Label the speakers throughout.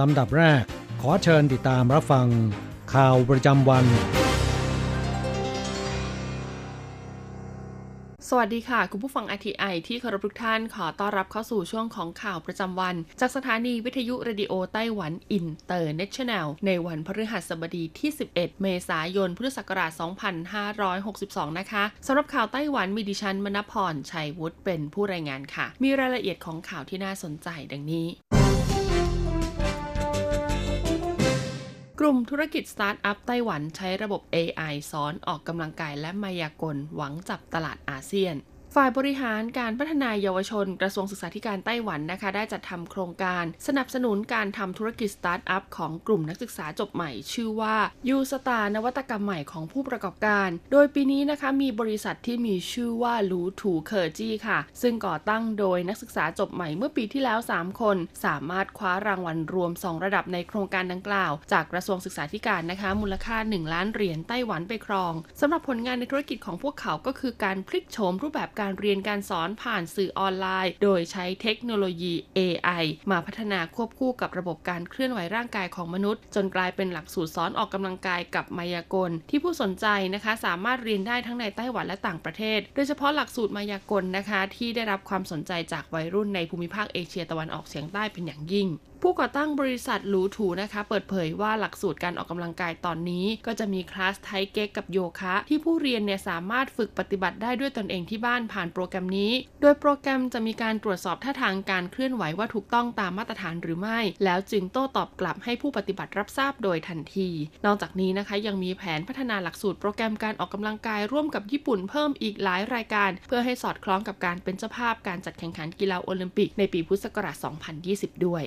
Speaker 1: ลำดับแรก ขอเชิญติดตามรับฟัง ข่าวประจำวัน
Speaker 2: สวัสดีค่ะ คุณผู้ฟัง RTI ที่เคารพทุกท่านขอต้อนรับเข้าสู่ช่วงของข่าวประจำวัน จากสถานีวิทยุ Radio Taiwan International ในวันพฤหัสบดีที่ 11 เมษายน พุทธศักราช 2562 นะคะสำหรับข่าวไต้หวันมีดิฉันมณพรชัยวุฒิเป็นผู้รายงานค่ะ มีรายละเอียดของข่าวที่น่าสนใจดังนี้ กลุ่มธุรกิจสตาร์ทอัพไต้หวันใช้ระบบ AI สอนออกกำลังกายและมายากลหวังจับตลาดอาเซียน ฝ่ายบริหารการพัฒนาเยาวชน กระทรวงศึกษาธิการไต้หวันนะคะ ได้จัดทำโครงการ สนับสนุนการทำธุรกิจสตาร์ทอัพของกลุ่มนักศึกษาจบใหม่ ชื่อว่า U-Start นวัตกรรมใหม่ของผู้ประกอบการ โดยปีนี้นะคะมีบริษัทที่มีชื่อว่าลูถูเคอร์จี้ค่ะ ซึ่งก่อตั้งโดยนักศึกษาจบใหม่เมื่อปีที่แล้ว 3 คน สามารถคว้ารางวัลรวม 2 ระดับในโครงการดังกล่าว จากกระทรวงศึกษาธิการนะคะ มูลค่า 1 ล้านเหรียญไต้หวันไปครองสำหรับผลงานในธุรกิจของพวกเขาก็คือการพลิกโฉมรูปแบบการการเรียนการสอนผ่านสื่อออนไลน์ โดยใช้เทคโนโลยี AI มาพัฒนาควบคู่กับระบบการเคลื่อนไหวร่างกายของมนุษย์ จนกลายเป็นหลักสูตรสอนออกกำลังกายกับมายากล ที่ผู้สนใจนะคะสามารถเรียนได้ทั้งในไต้หวันและต่างประเทศ โดยเฉพาะหลักสูตรมายากลนะคะ ที่ได้รับความสนใจจากวัยรุ่นในภูมิภาคเอเชียตะวันออกเฉียงใต้เป็นอย่างยิ่ง ผู้ก่อตั้งบริษัทหลูถูนะคะ เปิดเผยว่าหลักสูตรการออกกำลังกายตอนนี้ ก็จะมีคลาสไทเก๊กกับโยคะ ที่ผู้เรียนเนี่ยสามารถฝึกปฏิบัติได้ด้วยตนเองที่บ้านผ่านโปรแกรมนี้ โดยโปรแกรมจะมีการตรวจสอบท่าทางการเคลื่อนไหวว่าถูกต้องตามมาตรฐานหรือไม่ แล้วจึงโต้ตอบกลับให้ผู้ปฏิบัติรับทราบโดยทันที นอกจากนี้นะคะยังมีแผนพัฒนาหลักสูตรโปรแกรมการออกกำลังกายร่วมกับญี่ปุ่นเพิ่มอีกหลายรายการ เพื่อให้สอดคล้องกับการเป็นเจ้าภาพการจัดแข่งขันกีฬาโอลิมปิกในปีพุทธศักราช 2020 ด้วย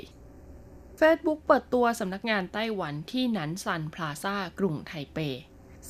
Speaker 2: Facebook เปิดตัวสำนักงานไต้หวันที่ Nan Shan Plaza กรุงไทเป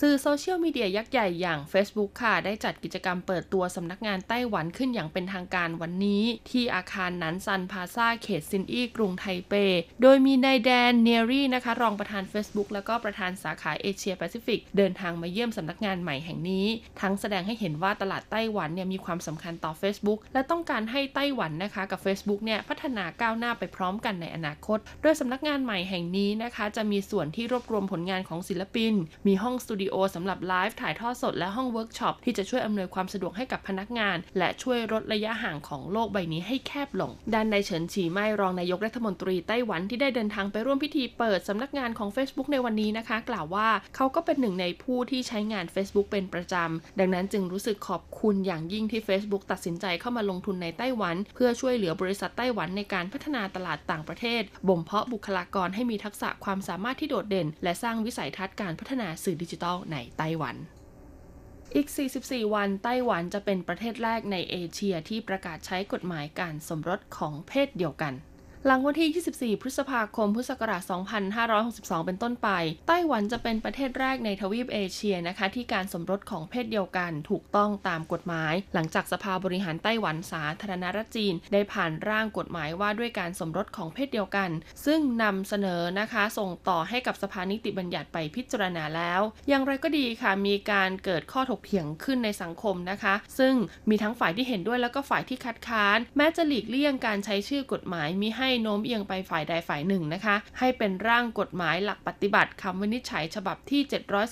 Speaker 2: สื่อโซเชียลมีเดียยักษ์ใหญ่อย่าง Facebook ค่ะ ได้จัดกิจกรรมเปิดตัวสำนักงานไต้หวันขึ้นอย่างเป็นทางการวันนี้ ที่อาคาร Nan Shan Plaza เขตซินอี้กรุงไทเป โดยมีนาย Dan Neary นะคะ รองประธาน Facebook แล้วก็ประธานสาขาเอเชียแปซิฟิกเดินทางมาเยี่ยมสำนักงานใหม่แห่งนี้ ทั้งแสดงให้เห็นว่าตลาดไต้หวันเนี่ยมีความสำคัญต่อ Facebook และต้องการให้ไต้หวันนะคะกับ Facebook เนี่ยพัฒนาก้าวหน้าไปพร้อมกันในอนาคต โดยสำนักงานใหม่แห่งนี้นะคะ จะมีส่วนที่รวบรวมผลงานของศิลปิน มีห้องสตูดิโอสำหรับไลฟ์ถ่ายทอดสดและห้องเวิร์กช็อปที่จะช่วยอำนวยความสะดวกให้กับพนักงาน และช่วยลดระยะห่างของโลกใบนี้ให้แคบลง ด้านนายเฉินฉีไม่รองนายกรัฐมนตรีไต้หวันที่ได้เดินทางไปร่วมพิธีเปิดสำนักงานของ Facebook ในวันนี้นะคะ กล่าวว่าเขาก็เป็นหนึ่งในผู้ที่ใช้งาน Facebook เป็นประจำ ดังนั้นจึงรู้สึกขอบคุณอย่างยิ่งที่ Facebook ตัดสินใจเข้ามาลงทุนในไต้หวัน เพื่อช่วยเหลือบริษัทไต้หวันในการพัฒนาตลาดต่างประเทศ บ่มเพาะบุคลากรให้มีทักษะความสามารถที่โดดเด่น และสร้างวิสัยทัศน์การพัฒนาสื่อดิจิทัลในไต้หวัน อีก 44 วันไต้หวันจะเป็นประเทศแรกในเอเชียที่ประกาศใช้กฎหมายการสมรสของเพศเดียวกัน หลังวันที่ 24 พฤษภาคม พุทธศักราช 2562 เป็นต้นไป ไต้หวันจะเป็นประเทศแรกในทวีปเอเชียนะคะ ที่การสมรสของเพศเดียวกันถูกต้องตามกฎหมาย หลังจากสภาบริหารไต้หวันสาธารณรัฐจีน ได้ผ่านร่างกฎหมายว่าด้วยการสมรสของเพศเดียวกัน ซึ่งนำเสนอนะคะส่งต่อให้กับสภานิติบัญญัติไปพิจารณาแล้ว อย่างไรก็ดีค่ะมีการเกิดข้อถกเถียงขึ้นในสังคมนะคะ ซึ่งมีทั้งฝ่ายที่เห็นด้วยแล้วก็ฝ่ายที่คัดค้าน แม้จะหลีกเลี่ยงการใช้ชื่อกฎหมายมิให้โน้มเอียงไปฝ่ายใดฝ่ายหนึ่งนะคะ ให้เป็นร่างกฎหมายหลักปฏิบัติคำวินิจฉัยฉบับที่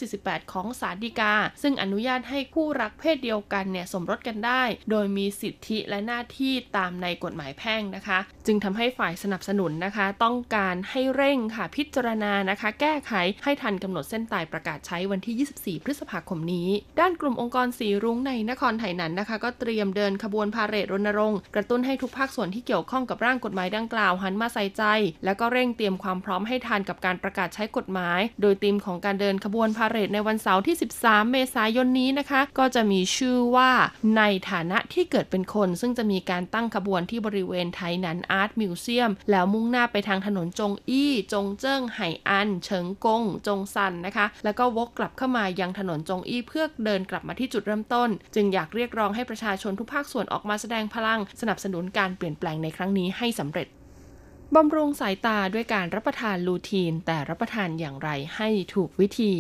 Speaker 2: 748 ของศาลฎีกา ซึ่งอนุญาตให้คู่รักเพศเดียวกันเนี่ยสมรสกันได้ โดยมีสิทธิและหน้าที่ตามในกฎหมายแพ่งนะคะ จึงทำให้ฝ่ายสนับสนุนนะคะ ต้องการให้เร่งค่ะพิจารณานะคะ แก้ไขให้ทันกำหนดเส้นตายประกาศใช้วันที่ 24 พฤษภาคมนี้ ด้านกลุ่มองค์กรสีรุ้งในนครไทยนั้นนะคะ ก็เตรียมเดินขบวนพาเหรดรณรงค์กระตุ้นให้ทุกภาคส่วนที่เกี่ยวข้องกับร่างกฎหมายดังกล่าวหันมาใส่ใจ แล้วก็เร่งเตรียมความพร้อมให้ทันกับการประกาศใช้กฎหมาย โดยธีมของการเดินขบวนพาเหรดในวันเสาร์ที่ 13 เมษายนนี้นะคะ ก็จะมีชื่อว่าในฐานะที่เกิดเป็นคน ซึ่งจะมีการตั้งขบวนที่บริเวณ Tainan Art Museum แล้วมุ่งหน้าไปทางถนนจงอี้จงเจิ้งไห่อัน เฉิงกง จงซันนะคะ แล้วก็วกกลับเข้ามายังถนนจงอี้เพื่อเดินกลับมาที่จุดเริ่มต้น จึงอยากเรียกร้องให้ประชาชนทุกภาคส่วนออกมาแสดงพลัง สนับสนุนการเปลี่ยนแปลงในครั้งนี้ให้สำเร็จบำรุงสายตาด้วยการรับประทานลูทีน แต่รับประทานอย่างไรให้ถูกวิธี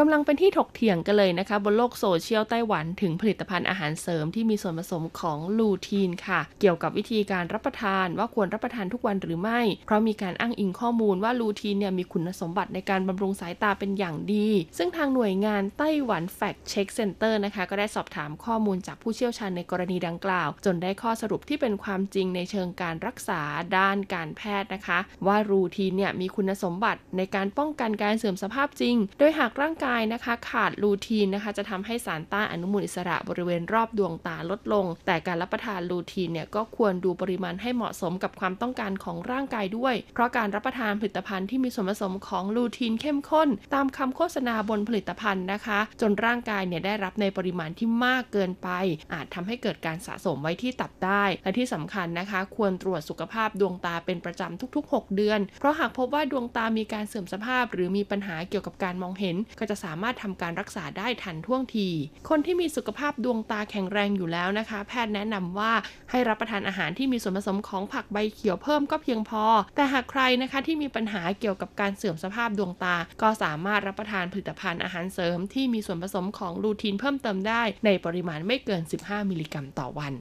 Speaker 2: กำลังเป็นที่ถกเถียงกันเลยนะคะ บนโลกโซเชียลไต้หวันถึงผลิตภัณฑ์อาหารเสริมที่มีส่วนผสมของลูทีนค่ะ เกี่ยวกับวิธีการรับประทานว่าควรรับประทานทุกวันหรือไม่ เพราะมีการอ้างอิงข้อมูลว่าลูทีนเนี่ยมีคุณสมบัติในการบำรุงสายตาเป็นอย่างดี ซึ่งทางหน่วยงานไต้หวัน Fact Check Center นะคะ ก็ได้สอบถามข้อมูลจากผู้เชี่ยวชาญในกรณีดังกล่าว จนได้ข้อสรุปที่เป็นความจริงในเชิงการรักษาด้านการแพทย์นะคะ ว่าลูทีนเนี่ยมีคุณสมบัติในการป้องกันการเสื่อมสภาพจริง โดยหากร่างกายนะคะ ขาดลูทีนนะคะ จะทำให้สารต้านอนุมูลอิสระบริเวณรอบดวงตาลดลง แต่การรับประทานลูทีนเนี่ยก็ควรดูปริมาณให้เหมาะสมกับความต้องการของร่างกายด้วย เพราะการรับประทานผลิตภัณฑ์ที่มีส่วนผสมของลูทีนเข้มข้น ตามคำโฆษณาบนผลิตภัณฑ์นะคะ จนร่างกายเนี่ยได้รับในปริมาณที่มากเกินไป อาจทำให้เกิดการสะสมไว้ที่ตับได้ และที่สำคัญนะคะ ควรตรวจสุขภาพดวงตาเป็นประจำทุก ๆ 6 เดือน เพราะหากพบว่าดวงตามีการเสื่อมสภาพ หรือมีปัญหาเกี่ยวกับการมองเห็น ก็จะสามารถทำการรักษาได้ทันท่วงที คนที่มีสุขภาพดวงตาแข็งแรงอยู่แล้วนะคะ แพทย์แนะนำว่าให้รับประทานอาหารที่มีส่วนผสมของผักใบเขียวเพิ่มก็เพียงพอ แต่หากใครนะคะที่มีปัญหาเกี่ยวกับการเสื่อมสภาพดวงตา ก็สามารถรับประทานผลิตภัณฑ์อาหารเสริม ที่มีส่วนผสมของลูทีนเพิ่มเติมได้ ในปริมาณไม่เกิน 15 มิลลิกรัมต่อวัน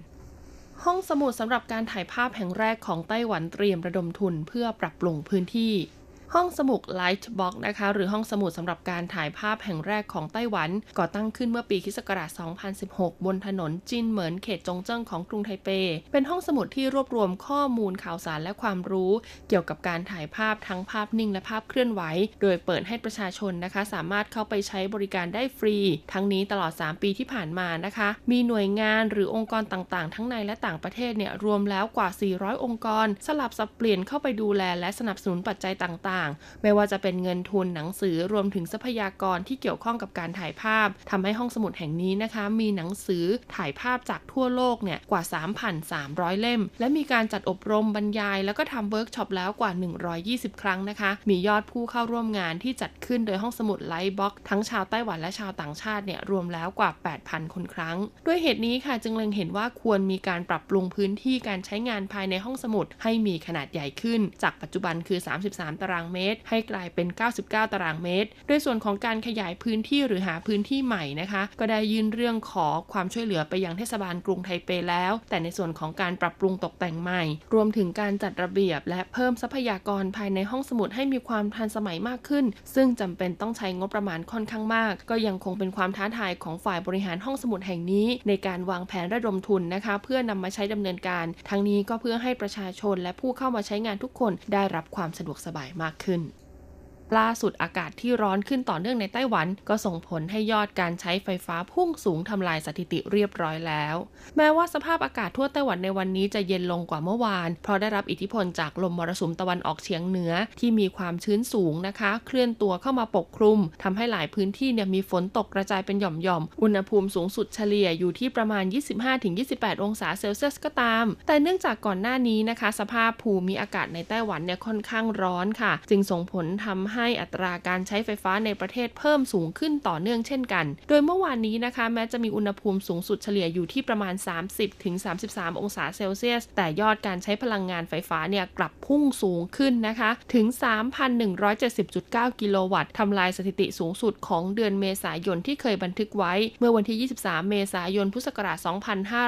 Speaker 2: ห้องสมุดสำหรับการถ่ายภาพแห่งแรกของไต้หวันเตรียมระดมทุนเพื่อปรับปรุงพื้นที่ ห้องสมุด Lightbox นะคะ หรือห้องสมุดสำหรับการถ่ายภาพแห่งแรกของไต้หวัน ก่อตั้งขึ้นเมื่อปีคศ2016 บนถนนจินเหมินเขตจงเจิ้งของกรุงไทเป เป็นห้องสมุดที่รวบรวมข้อมูลข่าวสารและความรู้ เกี่ยวกับการถ่ายภาพทั้งภาพนิ่งและภาพเคลื่อนไหว โดยเปิดให้ประชาชนนะคะ สามารถเข้าไปใช้บริการได้ฟรี ทั้งนี้ตลอด 3 ปีที่ผ่านมานะคะ มีหน่วยงานหรือองค์กรต่างๆ ทั้งในและต่างประเทศเนี่ยรวมแล้วกว่า 400 องค์กร สลับสับเปลี่ยนเข้าไปดูแลและสนับสนุนปัจจัยตต่างๆ ไม่ว่าจะเป็นเงินทุนหนังสือรวมถึงทรัพยากรที่เกี่ยวข้องกับการถ่ายภาพทำให้ห้องสมุดแห่งนี้นะคะ มีหนังสือถ่ายภาพจากทั่วโลกเนี่ยกว่า 3,300 เล่ม และมีการจัดอบรมบรรยาย แล้วก็ทำเวิร์กช็อปแล้วกว่า 120 ครั้งนะคะ มียอดผู้เข้าร่วมงานที่จัดขึ้นโดยห้องสมุด Lightbox ทั้งชาวไต้หวันและชาวต่างชาติเนี่ยรวมแล้วกว่า 8,000 คนครั้ง ด้วยเหตุนี้ค่ะจึงเล็งเห็นว่าควรมีการปรับปรุงพื้นที่การใช้งานภายในห้องสมุดให้มีขนาดใหญ่ขึ้น จากปัจจุบันคือ 33 ตารางเมตร ให้กลายเป็น 99 ตารางเมตร โดยส่วนของการขยายพื้นที่หรือหาพื้นที่ใหม่นะคะ ก็ได้ยื่นเรื่องขอความช่วยเหลือไปยังเทศบาลกรุงไทเปแล้ว แต่ในส่วนของการปรับปรุงตกแต่งใหม่ รวมถึงการจัดระเบียบ และเพิ่มทรัพยากรภายในห้องสมุดให้มีความทันสมัยมากขึ้น ซึ่งจำเป็นต้องใช้งบประมาณค่อนข้างมาก ก็ยังคงเป็นความท้าทายของฝ่ายบริหารห้องสมุดแห่งนี้ ในการวางแผนระดมทุนนะคะ เพื่อนำมาใช้ดำเนินการ ทั้งนี้ก็เพื่อให้ประชาชนและผู้เข้ามาใช้งานทุกคนได้รับความสะดวกสบายมากขึ้น ล่าสุดอากาศที่ร้อนขึ้นต่อเนื่องในไต้หวัน ก็ส่งผลให้ยอดการใช้ไฟฟ้าพุ่งสูงทำลายสถิติเรียบร้อยแล้ว แม้ว่าสภาพอากาศทั่วไต้หวันในวันนี้จะเย็นลงกว่าเมื่อวาน เพราะได้รับอิทธิพลจากลมมรสุมตะวันออกเฉียงเหนือที่มีความชื้นสูงนะคะ เคลื่อนตัวเข้ามาปกคลุมทำให้หลายพื้นที่เนี่ยมีฝนตกกระจายเป็นหย่อมๆ อุณหภูมิสูงสุดเฉลี่ยอยู่ที่ประมาณ 25-28 องศาเซลเซียสก็ตาม แต่เนื่องจากก่อนหน้านี้นะคะ สภาพภูมิอากาศในไต้หวันเนี่ยค่อนข้างร้อนค่ะ จึงส่งผลทำใให้อัตราการการใช้ไฟฟ้าในประเทศเพิ่มสูงขึ้นต่อเนื่องเช่นกัน โดยเมื่อวานนี้นะคะแม้จะมีอุณหภูมิสูงสุดเฉลี่ยอยู่ที่ประมาณ 30-33 องศาเซลเซียส แต่ยอดการใช้พลังงานไฟฟ้าเนี่ยกลับพุ่งสูงขึ้นนะคะถึง 3,170.9 กิโลวัตต์ทำลายสถิติสูงสุดของเดือนเมษายนที่เคยบันทึกไว้เมื่อวันที่ 23 เมษายน พุทธศักราช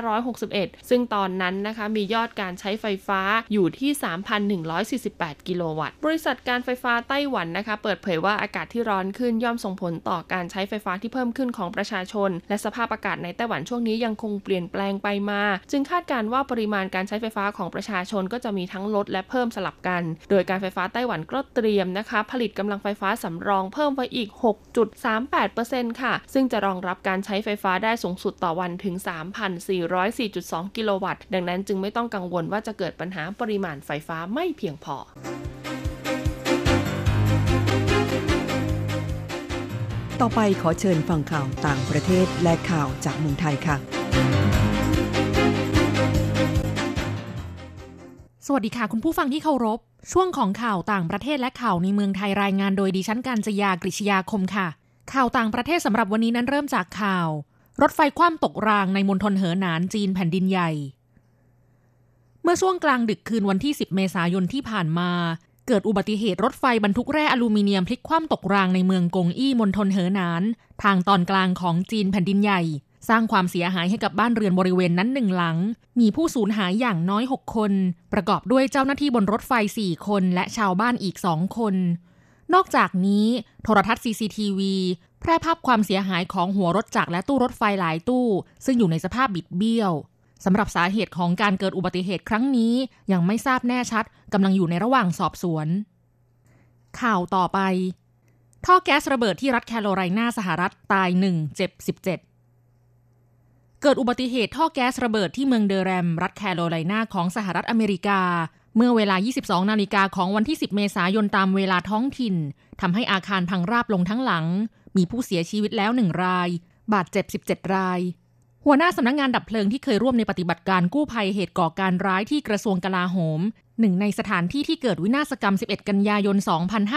Speaker 2: 2561 ซึ่งตอนนั้นนะคะมียอดการใช้ไฟฟ้าอยู่ที่ 3,148 กิโลวัตต์ บริษัทการไฟฟ้าไต้หวันนะคะ เปิดเผยว่าอากาศที่ร้อนขึ้นย่อมส่งผลต่อการใช้ไฟฟ้าที่เพิ่มขึ้นของประชาชน และสภาพอากาศในไต้หวันช่วงนี้ยังคงเปลี่ยนแปลงไปมา จึงคาดการว่าปริมาณการใช้ไฟฟ้าของประชาชนก็จะมีทั้งลดและเพิ่มสลับกัน โดยการไฟฟ้าไต้หวันก็เตรียมนะคะ ผลิตกำลังไฟฟ้าสำรองเพิ่มไว้อีก 6.38%ค่ะ ซึ่งจะรองรับการใช้ไฟฟ้าได้สูงสุดต่อวันถึง 3,404.2 กิโลวัตต์ ดังนั้นจึงไม่ต้องกังวลว่าจะเกิดปัญหาปริมาณไฟฟ้าไม่เพียงพอ
Speaker 3: ต่อไปขอเชิญฟังข่าวต่างประเทศและข่าวจากเมืองไทยค่ะ
Speaker 4: สวัสดีค่ะคุณผู้ฟังที่เคารพ ช่วงของข่าวต่างประเทศและข่าวในเมืองไทยรายงานโดยดิฉันการจยากริชยาคมค่ะ ข่าวต่างประเทศสำหรับวันนี้นั้นเริ่มจากข่าว รถไฟคว่ำตกรางในมณฑลเหอหนานจีนแผ่นดินใหญ่เมื่อช่วงกลางดึกคืนวันที่ 10 เมษายนที่ผ่านมา เกิดอุบัติเหตุรถไฟบรรทุกแร่อลูมิเนียมพลิกคว่ำตกรางในเมืองกงอี้มณฑลเหอหนาน ทางตอนกลางของจีนแผ่นดินใหญ่ สร้างความเสียหายให้กับบ้านเรือนบริเวณนั้นหนึ่งหลัง มีผู้สูญหายอย่างน้อย 6 คน ประกอบด้วยเจ้าหน้าที่บนรถไฟ 4 คน และชาวบ้านอีก2คน นอกจากนี้ โทรทัศน์ CCTV แพร่ภาพความเสียหายของหัวรถจักรและตู้รถไฟหลายตู้ ซึ่งอยู่ในสภาพบิดเบี้ยว สำหรับสาเหตุของการเกิดอุบัติเหตุครั้งนี้ ยังไม่ทราบแน่ชัดกำลังอยู่ในระหว่างสอบสวน ข่าวต่อไป ท่อแก๊สระเบิดที่รัฐแคโรไลนาสหรัฐตายหนึ่งเจ็บสิบเจ็ดเกิดอุบัติเหตุท่อแก๊สระเบิดที่เมืองเดอแรม รัฐแคโรไลนาของสหรัฐอเมริกา เมื่อเวลา 22 นาฬิกาของวันที่ 10 เมษายนตามเวลาท้องถิ่นทำให้อาคารพังราบลงทั้งหลัง มีผู้เสียชีวิตแล้วหนึ่งราย บาดเจ็บ 17 ราย หัวหน้าสำนักงงานดับเพลิงที่เคยร่วมในปฏิบัติการกู้ภัยเหตุก่อการร้ายที่กระทรวงกลาโหม หนึ่งในสถานที่ที่เกิดวินาศกรรม 11 กันยายน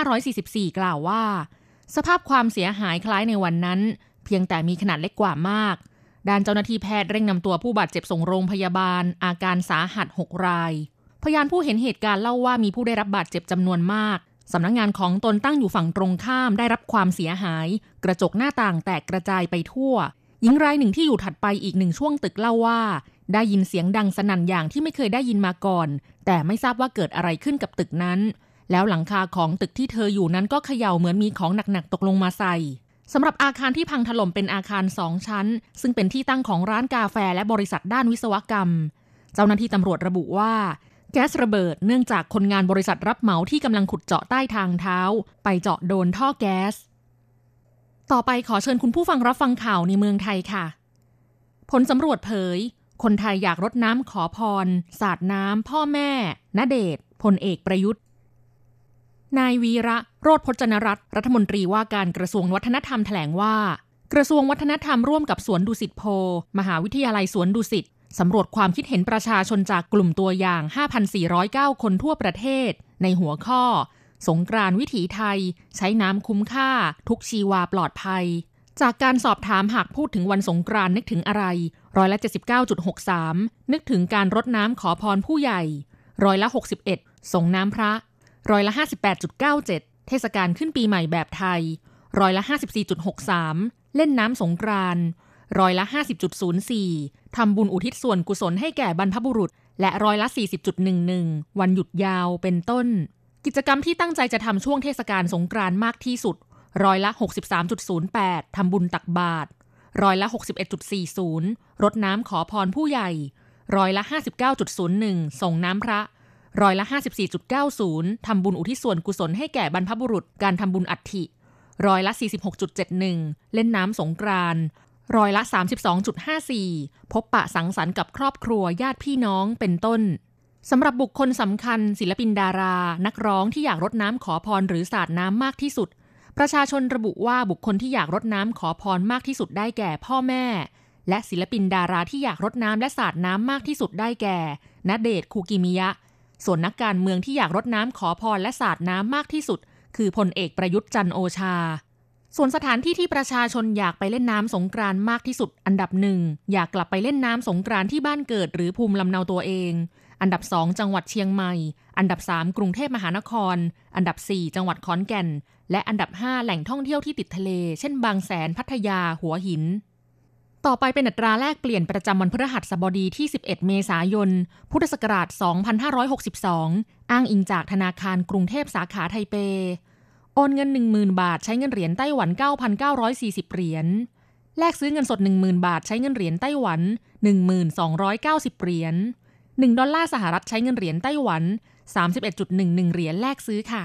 Speaker 4: 2544 กล่าวว่า สภาพความเสียหายคล้ายในวันนั้น เพียงแต่มีขนาดเล็กกว่ามากด้านเจ้าหน้าที่แพทย์เร่งนำตัวผู้บาดเจ็บส่งโรงพยาบาล อาการสาหัส 6 ราย พยานผู้เห็นเหตุการณ์เล่าว่ามีผู้ได้รับบาดเจ็บจำนวนมากสำนักงงานของตนตั้งอยู่ฝั่งตรงข้ามได้รับความเสียหาย กระจกหน้าต่างแตกกระจายไปทั่ว หญิงรายหนึ่งที่อยู่ถัดไปอีกหนึ่งช่วงตึกเล่าว่า ได้ยินเสียงดังสนั่นอย่างที่ไม่เคยได้ยินมาก่อน แต่ไม่ทราบว่าเกิดอะไรขึ้นกับตึกนั้น แล้วหลังคาของตึกที่เธออยู่นั้นก็เขย่าเหมือนมีของหนักๆตกลงมาใส่สำหรับอาคารที่พังถล่มเป็นอาคารสองชั้น ซึ่งเป็นที่ตั้งของร้านกาแฟและบริษัทด้านวิศวกรรม เจ้าหน้าที่ตำรวจระบุว่า แก๊สระเบิดเนื่องจากคนงานบริษัทรับเหมาที่กำลังขุดเจาะใต้ทางเท้า ไปเจาะโดนท่อแก๊ส ต่อไปขอเชิญคุณผู้ฟังรับฟังข่าวในเมืองไทยค่ะ ผลสำรวจเผย คนไทยอยากรดน้ำขอพร สาดน้ำ พ่อแม่ณเดชพลเอกประยุทธ์ นายวีระโรธพจนรัตน์รัฐมนตรีว่าการกระทรวงวัฒนธรรมแถลงว่า กระทรวงวัฒนธรรมร่วมกับสวนดุสิตโพ มหาวิทยาลัยสวนดุสิตสำรวจความคิดเห็นประชาชนจากกลุ่มตัวอย่าง 5,409 คนทั่วประเทศ ในหัวข้อ สงกรานวิถีไทย ใช้น้ำคุ้มค่า ทุกชีวาปลอดภัย จากการสอบถามหากพูดถึงวันสงกรานนึกถึงอะไรร้อยละ79.63 นึกถึงการรดน้ำขอพรผู้ใหญ่ร้อยละ61ส่งน้ำพระร้อยละ58.97 เทศกาลขึ้นปีใหม่แบบไทยร้อยละ54.63 เล่นน้ำสงกรานร้อยละ 50.04 ทำบุญอุทิศส่วนกุศลให้แก่บรรพบุรุษ และร้อยละ 40.11 วันหยุดยาวเป็นต้น กิจกรรมที่ตั้งใจจะทำช่วงเทศกาลสงกรานต์มากที่สุด ร้อยละ 63.08 ทำบุญตักบาตรร้อยละ 61.40 รดน้ำขอพรผู้ใหญ่ ร้อยละ 59.01 ส่งน้ำพระ ร้อยละ 54.90 ทำบุญอุทิศส่วนกุศลให้แก่บรรพบุรุษ การทำบุญอัฐิ ร้อยละ 46.71 เล่นน้ำสงกรานต์ร้อยละ 32.54 พบปะสังสรรค์กับครอบครัวญาติพี่น้องเป็นต้น สำหรับบุคคลสำคัญ ศิลปินดารา นักร้องที่อยากรดน้ำขอพรหรือสาดน้ำมากที่สุด ประชาชนระบุว่าบุคคลที่อยากรดน้ำขอพรมากที่สุดได้แก่พ่อแม่ และศิลปินดาราที่อยากรดน้ำและสาดน้ำมากที่สุดได้แก่ณเดชน์คูกิมิยะ ส่วนนักการเมืองที่อยากรดน้ำขอพรและสาดน้ำมากที่สุด คือพลเอกประยุทธ์จันโอชา ส่วนสถานที่ที่ประชาชนอยากไปเล่นน้ำสงกรานต์มากที่สุด อันดับหนึ่งอยากกลับไปเล่นน้ำสงกรานต์ที่บ้านเกิด หรือภูมิลำเนาตัวเอง อันดับสองจังหวัดเชียงใหม่ อันดับสามกรุงเทพมหานคร อันดับสี่จังหวัดขอนแก่น และอันดับห้าแหล่งท่องเที่ยวที่ติดทะเล เช่นบางแสน พัทยา หัวหิน ต่อไปเป็นอัตราแลกเปลี่ยนประจำวันพฤหัสบดีที่ 11 เมษายน พุทธศักราช 2562 อ้างอิงจากธนาคารกรุงเทพสาขาไทเป โอนเงิน 10,000 บาทใช้เงินเหรียญไต้หวัน 9,940 เหรียญ แลกซื้อเงินสด 10,000 บาทใช้เงินเหรียญไต้หวัน 1290 เหรียญ 1 ดอลลาร์สหรัฐใช้เงินเหรียญไต้หวัน 31.11 เหรียญแลกซื้อค่ะ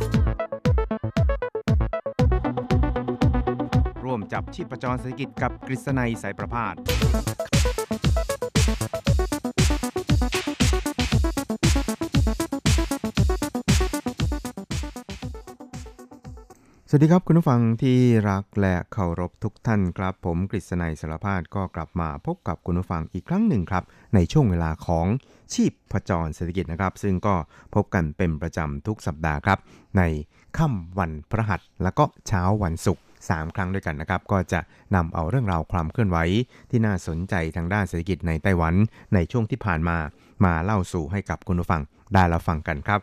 Speaker 5: จับชีพจรเศรษฐกิจกับกฤษณัยสายประพาสสวัสดีครับคุณผู้ฟังที่รักและเคารพทุกท่านครับ ผมกฤษณัยสารพาดก็กลับมาพบกับคุณผู้ฟังอีกครั้งหนึ่งครับ ในช่วงเวลาของชีพประจรเศรษฐกิจนะครับ ซึ่งก็พบกันเป็นประจำทุกสัปดาห์ครับ ในค่ำวันพระหัสและก็เช้าวันศุกร์ 3 ครั้งด้วยกันนะครับ ก็จะนำเอาเรื่องราวความเคลื่อนไหวที่น่าสนใจทางด้านเศรษฐกิจในไต้หวันในช่วงที่ผ่านมา มาเล่าสู่ให้กับคุณผู้ฟังได้รับฟังกันครับ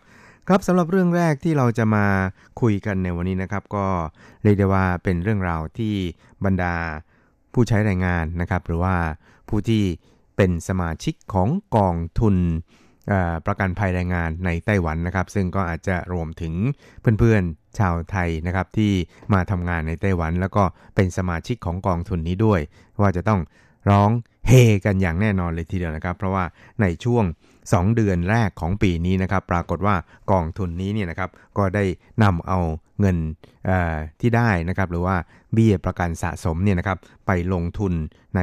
Speaker 5: ครับสำหรับเรื่องแรกที่เราจะมาคุยกันในวันนี้นะครับ ก็เรียกได้ว่าเป็นเรื่องราวที่บรรดาผู้ใช้แรงงานนะครับ หรือว่าผู้ที่เป็นสมาชิกของกองทุน ประกันภัยแรงงานในไต้หวันนะครับ ซึ่งก็อาจจะรวมถึงเพื่อนๆชาวไทยนะครับที่มาทำงานในไต้หวัน แล้วก็เป็นสมาชิกของกองทุนนี้ด้วย ว่าจะต้องร้องเฮกันอย่างแน่นอนเลยทีเดียวนะครับ เพราะว่าในช่วง 2 เดือนแรกของปีนี้นะครับ ปรากฏว่ากองทุนนี้เนี่ยนะครับก็ได้นำเอาเงินที่ได้นะครับหรือว่าเบี้ยประกันสะสมเนี่ยนะครับไปลงทุนใน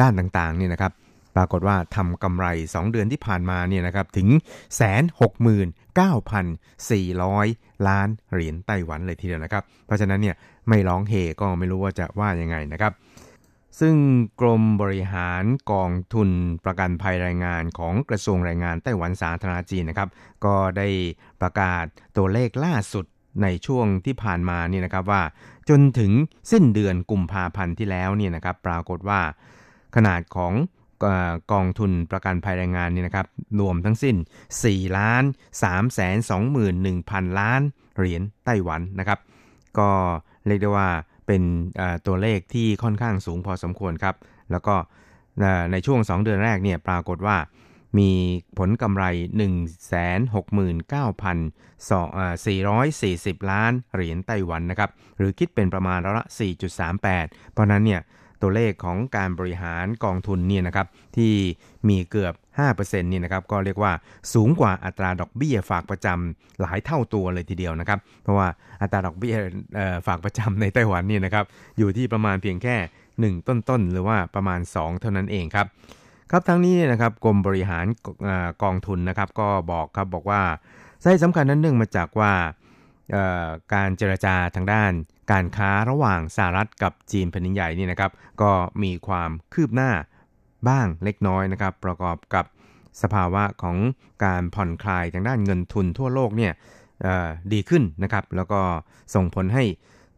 Speaker 5: ด้านต่างๆเนี่ยนะครับ ปรากฏว่าทำกำไร 2 เดือนที่ผ่านมาเนี่ยนะครับถึงแสนหกหมื่นเก้าพันสี่ร้อยล้านเหรียญไต้หวันเลยทีเดียวนะครับ เพราะฉะนั้นเนี่ยไม่ร้องเฮก็ไม่รู้ว่าจะว่ายังไงนะครับ ซึ่งกรมบริหารกองทุนประกันภัยแรงงานของกระทรวงแรงงานไต้หวันสาธารณจีนนะครับ ก็ได้ประกาศตัวเลขล่าสุดในช่วงที่ผ่านมานี่นะครับว่าจนถึงสิ้นเดือนกุมภาพันธ์ที่แล้วเนี่ยนะครับปรากฏว่าขนาดของ กองทุนประกันภัยแรงงานนี่นะครับรวมทั้งสิ้น 4 ล้าน3แสน21,000 ล้านเหรียญไต้หวันนะครับ ก็เรียกได้ว่าเป็นตัวเลขที่ค่อนข้างสูงพอสมควรครับ แล้วก็ในช่วง 2 เดือนแรกเนี่ยปรากฏว่ามีผลกำไร 169,440 ล้านเหรียญไต้หวันนะครับ หรือคิดเป็นประมาณละ 4.38 เพราะนั้นเนี่ย ตัวเลขของการบริหารกองทุนเนี่ยนะครับที่มีเกือบ5%นี่นะครับก็เรียกว่าสูงกว่าอัตราดอกเบี้ยฝากประจำหลายเท่าตัวเลยทีเดียวนะครับ เพราะว่าอัตราดอกเบี้ยฝากประจำในไต้หวันนี่นะครับอยู่ที่ประมาณเพียงแค่ 1 ต้นๆ หรือว่าประมาณ 2 เท่านั้นเองครับครับทั้งนี้นะครับกรมบริหารกองทุนนะครับก็บอกครับบอกว่าสาเหตุสำคัญนั้นเนื่องมาจากว่า การเจรจาทางด้าน การค้าระหว่างสหรัฐกับจีนแผ่นดินใหญ่นี่นะครับ ก็มีความคืบหน้าบ้างเล็กน้อยนะครับ ประกอบกับสภาวะของการผ่อนคลายทางด้านเงินทุนทั่วโลกเนี่ยดีขึ้นนะครับ แล้วก็ส่งผลให้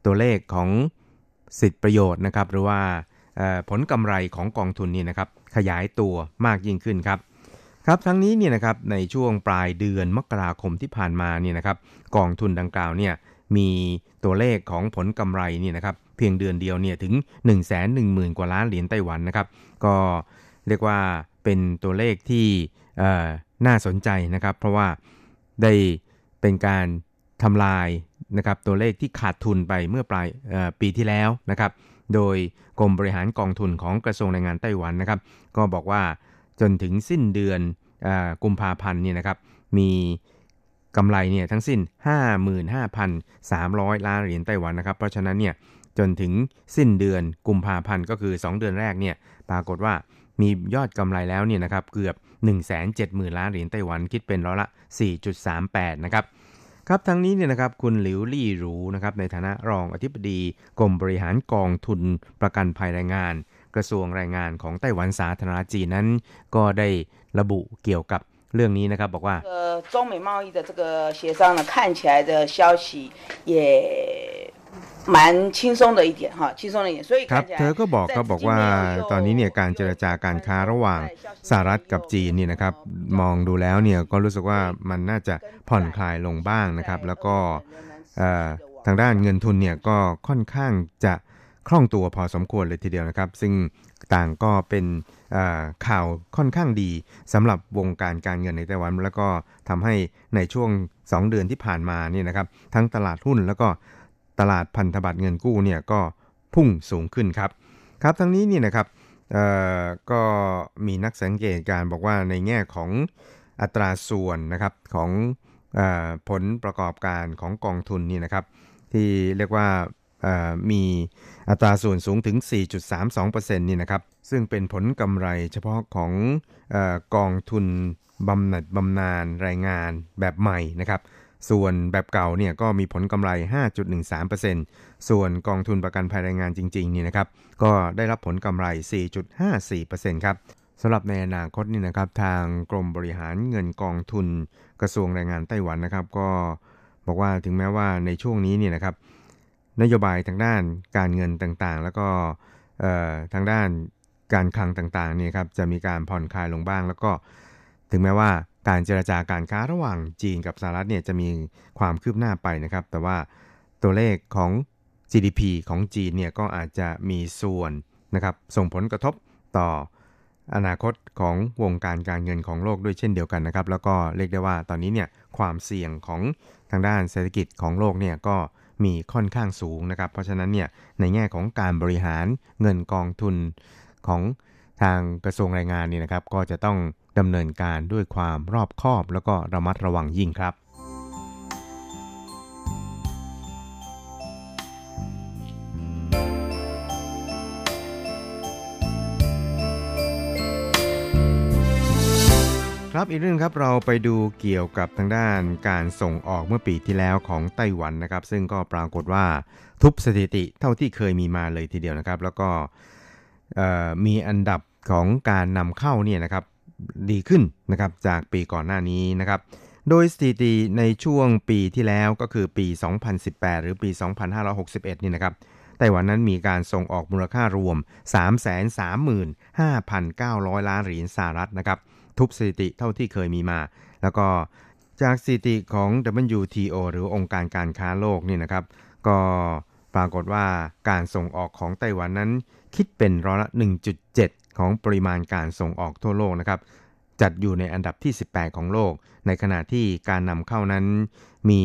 Speaker 5: ตัวเลขของสิทธิประโยชน์นะครับ หรือว่าผลกำไรของกองทุนนี่นะครับ ขยายตัวมากยิ่งขึ้นครับ ครับทั้งนี้เนี่ยนะครับในช่วงปลายเดือนมกราคมที่ผ่านมาเนี่ยนะครับกองทุนดังกล่าวเนี่ยมีตัวเลขของผลกำไรเนี่ยนะครับเพียงเดือนเดียวเนี่ยถึง 1 1 0 0 0 0 กว่าล้านเหรียญไต้หวันนะครับก็เรียกว่าเป็นตัวเลขที่น่าสนใจนะครับ เพราะว่าได้เป็นการทำลายนะครับตัวเลขที่ขาดทุนไปเมื่อปลายปีที่แล้วนะครับ โดยกรมบริหารกองทุนของกระทรวงแรงงานไต้หวันนะครับ ก็บอกว่า จนถึงสิ้นเดือนกุมภาพันธ์นี่นะครับมีกำไรเนี่ยทั้งสิ้น 55,300 ล้านเหรียญไต้หวันนะครับ เพราะฉะนั้นเนี่ยจนถึงสิ้นเดือนกุมภาพันธ์ก็คือ 2 เดือนแรกเนี่ยปรากฏว่ามียอดกำไรแล้วเนี่ยนะครับเกือบ 170,000 ล้านเหรียญไต้หวันคิดเป็นร้อยละ 4.38 นะครับครับทั้งนี้เนี่ยนะครับคุณหลิวลี่หรูนะครับในฐานะรองอธิบดีกรมบริหารกองทุนประกันภัยแรงงาน กระทรวงแรงงานของไต้หวันสาธารณจีนนั้น ก็ได้ระบุเกี่ยวกับเรื่องนี้นะครับบอกว่า
Speaker 6: 呃，中美贸易的这个协商呢，看起来的消息也蛮轻松的一点哈，轻松的一点，所以
Speaker 5: ครับ
Speaker 6: 看起来
Speaker 5: เธอก็บอกก็บอกว่าตอนนี้เนี่ยการเจรจาการค้าระหว่างสหรัฐกับจีนเนี่ยนะครับมองดูแล้วเนี่ยก็รู้สึกว่ามันน่าจะผ่อนคลายลงบ้างนะครับ แล้วก็เอ่อทางด้านเงินทุนเนี่ยก็ค่อนข้างจะ คล่องตัวพอสมควรเลยทีเดียวนะครับ ซึ่งต่างก็เป็นข่าวค่อนข้างดีสำหรับวงการการเงินในไต้หวัน แล้วก็ทำให้ในช่วง 2 เดือนที่ผ่านมาเนี่ยนะครับ ทั้งตลาดหุ้นแล้วก็ตลาดพันธบัตรเงินกู้เนี่ยก็พุ่งสูงขึ้นครับ ครับทั้งนี้เนี่ยนะครับก็มีนักสังเกตการ์บอกว่าในแง่ของอัตราส่วนนะครับของอผลประกอบการของกองทุนนี่นะครับ ที่เรียกว่า มีอัตราส่วนสูงถึง 4.32%นี่นะครับซึ่งเป็นผลกำไรเฉพาะของอกองทุนบำเหน็จบำนาญรายงานแบบใหม่นะครับส่วนแบบเก่าเนี่ยก็มีผลกำไร 5.13%ส่วนกองทุนประกันภัยแรงงานจริงๆนี่นะครับก็ได้รับผลกำไร 4.54%ครับสำหรับในอนาคตนี่นะครับทางกรมบริหารเงินกองทุนกระทรวงแรงงานไต้หวันนะครับ ก็บอกว่าถึงแม้ว่าในช่วงนี้เนี่ยนะครับ นโยบายทางด้านการเงินต่างๆ แล้วก็ทางด้านการคลังต่างๆเนี่ยครับจะมีการผ่อนคลายลงบ้าง แล้วก็ถึงแม้ว่าการเจรจาการค้าระหว่างจีนกับสหรัฐเนี่ยจะมีความคืบหน้าไปนะครับ แต่ว่าตัวเลขของ GDP ของจีนเนี่ยก็อาจจะมีส่วนนะครับส่งผลกระทบต่ออนาคตของวงการการเงินของโลกด้วยเช่นเดียวกันนะครับ แล้วก็เรียกได้ว่าตอนนี้เนี่ยความเสี่ยงของทางด้านเศรษฐกิจของโลกเนี่ยก็ มีค่อนข้างสูงนะครับ เพราะฉะนั้นเนี่ยในแง่ของการบริหารเงินกองทุนของทางกระทรวงแรงงานนี่นะครับ ก็จะต้องดำเนินการด้วยความรอบคอบ แล้วก็ระมัดระวังยิ่งครับ ครับอีกเรื่องครับเราไปดูเกี่ยวกับทางด้านการส่งออกเมื่อปีที่แล้วของไต้หวันนะครับ ซึ่งก็ปรากฏว่าทุบสถิติเท่าที่เคยมีมาเลยทีเดียวนะครับ แล้วก็มีอันดับของการนำเข้าเนี่ยนะครับดีขึ้นนะครับจากปีก่อนหน้านี้นะครับ โดยสถิติในช่วงปีที่แล้วก็คือปี 2018 หรือปี 2561 นี่นะครับไต้หวันนั้นมีการส่งออกมูลค่ารวม 335,900 ล้านเหรียญสหรัฐนะครับ ทุบสถิติเท่าที่เคยมีมา แล้วก็จากสถิติของ WTO หรือองค์การการค้าโลกนี่นะครับ ก็ปรากฏว่าการส่งออกของไต้หวันนั้นคิดเป็นร้อยละ 1.7 ของปริมาณการส่งออกทั่วโลกนะครับ จัดอยู่ในอันดับที่ 18 ของโลก ในขณะที่การนำเข้านั้นมี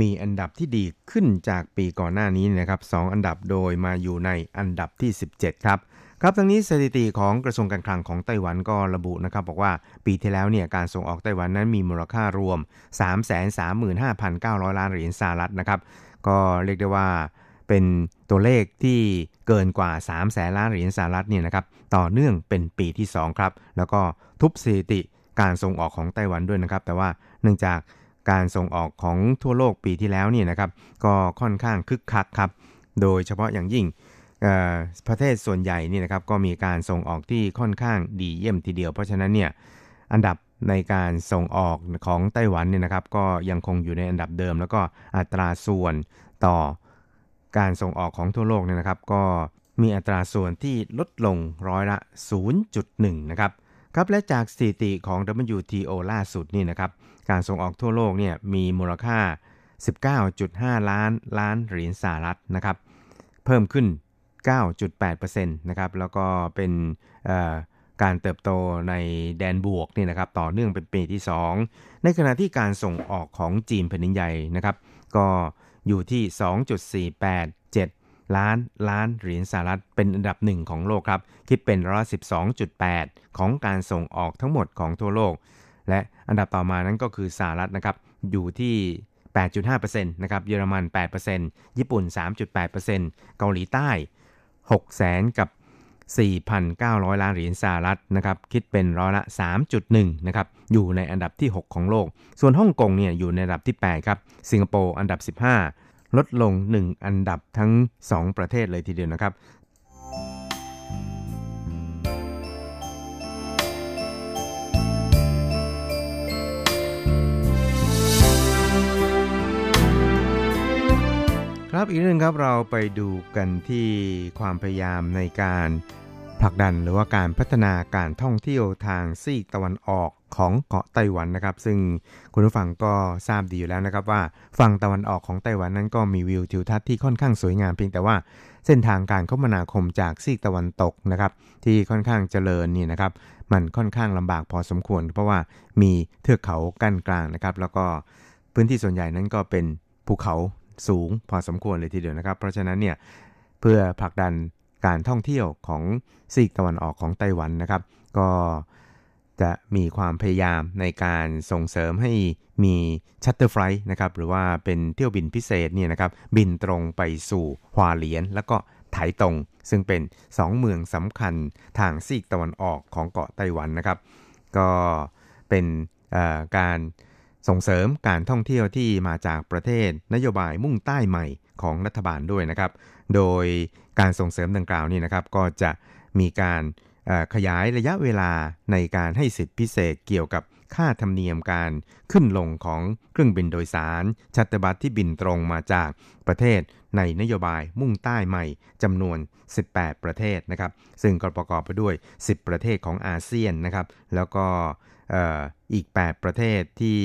Speaker 5: มีอันดับที่ดีขึ้นจากปีก่อนหน้านี้นะครับสองอันดับโดยมาอยู่ในอันดับที่ 17 ครับ ครับทั้งนี้สถิติของกระทรวงการคลังของไต้หวันก็ระบุนะครับบอกว่าปีที่แล้วเนี่ยการส่งออกไต้หวันนั้นมีมูลค่ารวม 335,900 ล้านเหรียญสหรัฐนะครับก็เรียกได้ว่าเป็นตัวเลขที่เกินกว่า 3 แสนล้านเหรียญสหรัฐเนี่ยนะครับต่อเนื่องเป็นปีที่ 2 ครับ แล้วก็ทุบสถิติการส่งออกของไต้หวันด้วยนะครับ แต่ว่าเนื่องจากการส่งออกของทั่วโลกปีที่แล้วเนี่ยนะครับก็ค่อนข้างคึกคักครับ โดยเฉพาะอย่างยิ่ง ประเทศส่วนใหญ่นี่นะครับก็มีการส่งออกที่ค่อนข้างดีเยี่ยมทีเดียว เพราะฉะนั้นเนี่ยอันดับในการส่งออกของไต้หวันเนี่ยนะครับ ก็ยังคงอยู่ในอันดับเดิม แล้วก็อัตราส่วนต่อการส่งออกของทั่วโลกเนี่ยนะครับ ก็มีอัตราส่วนที่ลดลงร้อยละ 0.1 นะครับครับและจากสถิติของ WTO ล่าสุดนี่นะครับ การส่งออกทั่วโลกเนี่ยมีมูลค่า 19.5 ล้านล้านเหรียญสหรัฐนะครับ เพิ่มขึ้น 9.8%นะครับแล้วก็เป็นการเติบโตในแดนบวกนี่นะครับต่อเนื่องเป็นปีที่ 2 ในขณะที่การส่งออกของจีนแผ่นดินใหญ่นะครับ ก็อยู่ที่ 2.487 ล้านล้านเหรียญสหรัฐเป็นอันดับหนึ่งของโลกครับ คิดเป็นร้อยละ12.8ของการส่งออกทั้งหมดของทั่วโลก และอันดับต่อมานั้นก็คือสหรัฐนะครับอยู่ที่ 8.5%นะครับเยอรมัน 8%ญี่ปุ่น 3.8%เกาหลีใต้ 6แสนกับ 4,900 ล้านเหรียญสหรัฐนะครับคิดเป็นร้อยละ 3.1นะครับอยู่ในอันดับที่ 6 ของโลก ส่วนฮ่องกงเนี่ยอยู่ในอันดับที่ 8 ครับ สิงคโปร์อันดับ 15 ลดลง 1 อันดับทั้ง 2 ประเทศเลยทีเดียวนะครับ ครับอีกเรื่องครับเราไปดูกันที่ความพยายามในการผลักดันหรือว่าการพัฒนาการท่องเที่ยวทางซีกตะวันออกของเกาะไต้หวันนะครับ ซึ่งคุณผู้ฟังก็ทราบดีอยู่แล้วนะครับว่าฝั่งตะวันออกของไต้หวันนั้นก็มีวิวทิวทัศน์ที่ค่อนข้างสวยงามเพียงแต่ว่าเส้นทางการคมนาคมจากซีกตะวันตกนะครับ ที่ค่อนข้างเจริญนี่นะครับ มันค่อนข้างลำบากพอสมควร เพราะว่ามีเทือกเขากั้นกลางนะครับ แล้วก็พื้นที่ส่วนใหญ่นั้นก็เป็นภูเขา สูงพอสมควรเลยทีเดียวนะครับ เพราะฉะนั้นเนี่ยเพื่อผลักดันการท่องเที่ยวของซีกตะวันออกของไต้หวันนะครับ ก็จะมีความพยายามในการส่งเสริมให้มีชัตเตอร์ไฟล์นะครับหรือว่าเป็นเที่ยวบินพิเศษเนี่ยนะครับบินตรงไปสู่ฮวาเหลียน แล้วก็ไถตงซึ่งเป็น 2 เมืองสำคัญทางซีกตะวันออกของเกาะไต้หวันนะครับ ก็เป็นการ ส่งเสริมการท่องเที่ยวที่มาจากประเทศนโยบายมุ่งใต้ใหม่ของรัฐบาลด้วยนะครับ โดยการส่งเสริมดังกล่าวนี่นะครับ ก็จะมีการขยายระยะเวลาในการให้สิทธิพิเศษเกี่ยวกับค่าธรรมเนียมการขึ้นลงของเครื่องบินโดยสาร charter bus ที่บินตรงมาจากประเทศในนโยบายมุ่งใต้ใหม่จำนวน 18 ประเทศนะครับ ซึ่งก็ประกอบไปด้วย 10 ประเทศของอาเซียนนะครับ แล้วก็ อีก 8 ประเทศที่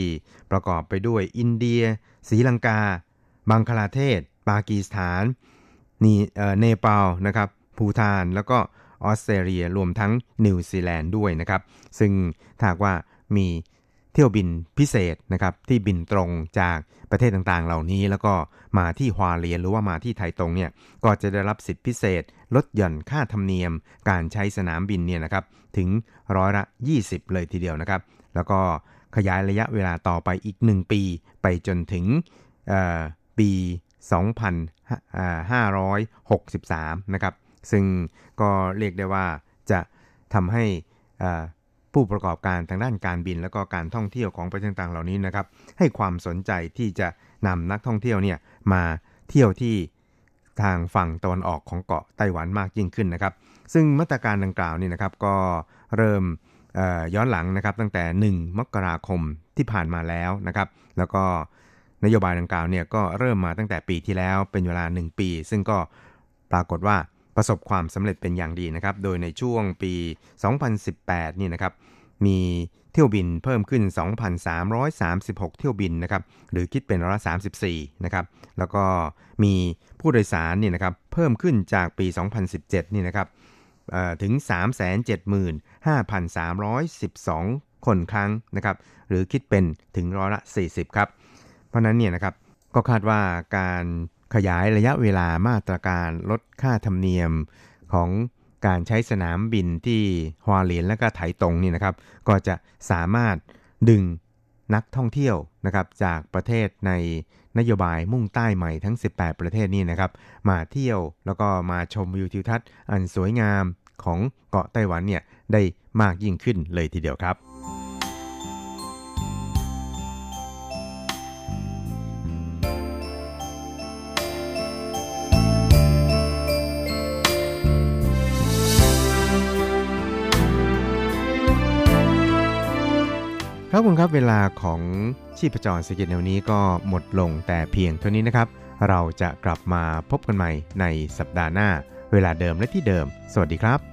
Speaker 5: ประกอบไปด้วยอินเดียศรีลังกา บังคลาเทศ ปากีสถานนีเนปาลนะครับภูฏานแล้วก็ออสเตรเลียรวมทั้งนิวซีแลนด์ด้วยนะครับ ซึ่งถ้าว่ามี เที่ยวบินพิเศษนะครับที่บินตรงจากประเทศต่างๆ เหล่านี้ แล้วก็มาที่ฮวาเหลียนหรือว่ามาที่ไทยตรงเนี่ยก็จะได้รับสิทธิพิเศษ ลดหย่อนค่าธรรมเนียม การใช้สนามบินเนี่ยนะครับถึงร้อยละ 20 เลยทีเดียวนะครับ แล้วก็ขยายระยะเวลาต่อไปอีก 1 ปี ไปจนถึงปี 2563 นะครับ ซึ่งก็เรียกได้ว่าจะทำให้ ผู้ประกอบการทางด้านการบินและก็การท่องเที่ยวของประเทศต่างๆเหล่านี้นะครับ ให้ความสนใจที่จะนำนักท่องเที่ยวเนี่ยมาเที่ยวที่ทางฝั่งตะวันออกของเกาะไต้หวันมากยิ่งขึ้นนะครับ ซึ่งมาตรการดังกล่าวนี่นะครับก็เริ่มย้อนหลังนะครับตั้งแต่ 1 มกราคมที่ผ่านมาแล้วนะครับ แล้วก็นโยบายดังกล่าวเนี่ยก็เริ่มมาตั้งแต่ปีที่แล้วเป็นเวลา 1 ปี ซึ่งก็ปรากฏว่า ประสบความสำเร็จเป็นอย่างดีนะครับ โดยในช่วงปี 2018 นี่นะครับ มีเที่ยวบินเพิ่มขึ้น 2,336 เที่ยวบินนะครับ หรือคิดเป็นร้อยละ34นะครับ แล้วก็มีผู้โดยสารนี่นะครับเพิ่มขึ้นจากปี 2017 นี่นะครับถึง 375,312 คนครั้งนะครับ หรือคิดเป็นถึงร้อยละ 40 ครับ เพราะนั้นเนี่ยนะครับก็คาดว่าการ ขยายระยะเวลามาตรการลดค่าธรรมเนียมของการใช้สนามบินที่ฮวาเลียนและก็ไถตรงนี่นะครับ ก็จะสามารถดึงนักท่องเที่ยวนะครับจากประเทศในนโยบายมุ่งใต้ใหม่ทั้ง 18 ประเทศนี้นะครับ มาเที่ยวแล้วก็มาชมวิวทิวทัศน์อันสวยงามของเกาะไต้หวันเนี่ยได้มากยิ่งขึ้นเลยทีเดียวครับ ครับคุณครับเวลาของชีพจรสกิจแนวนี้ก็หมดลงแต่เพียงเท่านี้นะครับ เราจะกลับมาพบกันใหม่ในสัปดาห์หน้า เวลาเดิมและที่เดิม สวัสดีครับ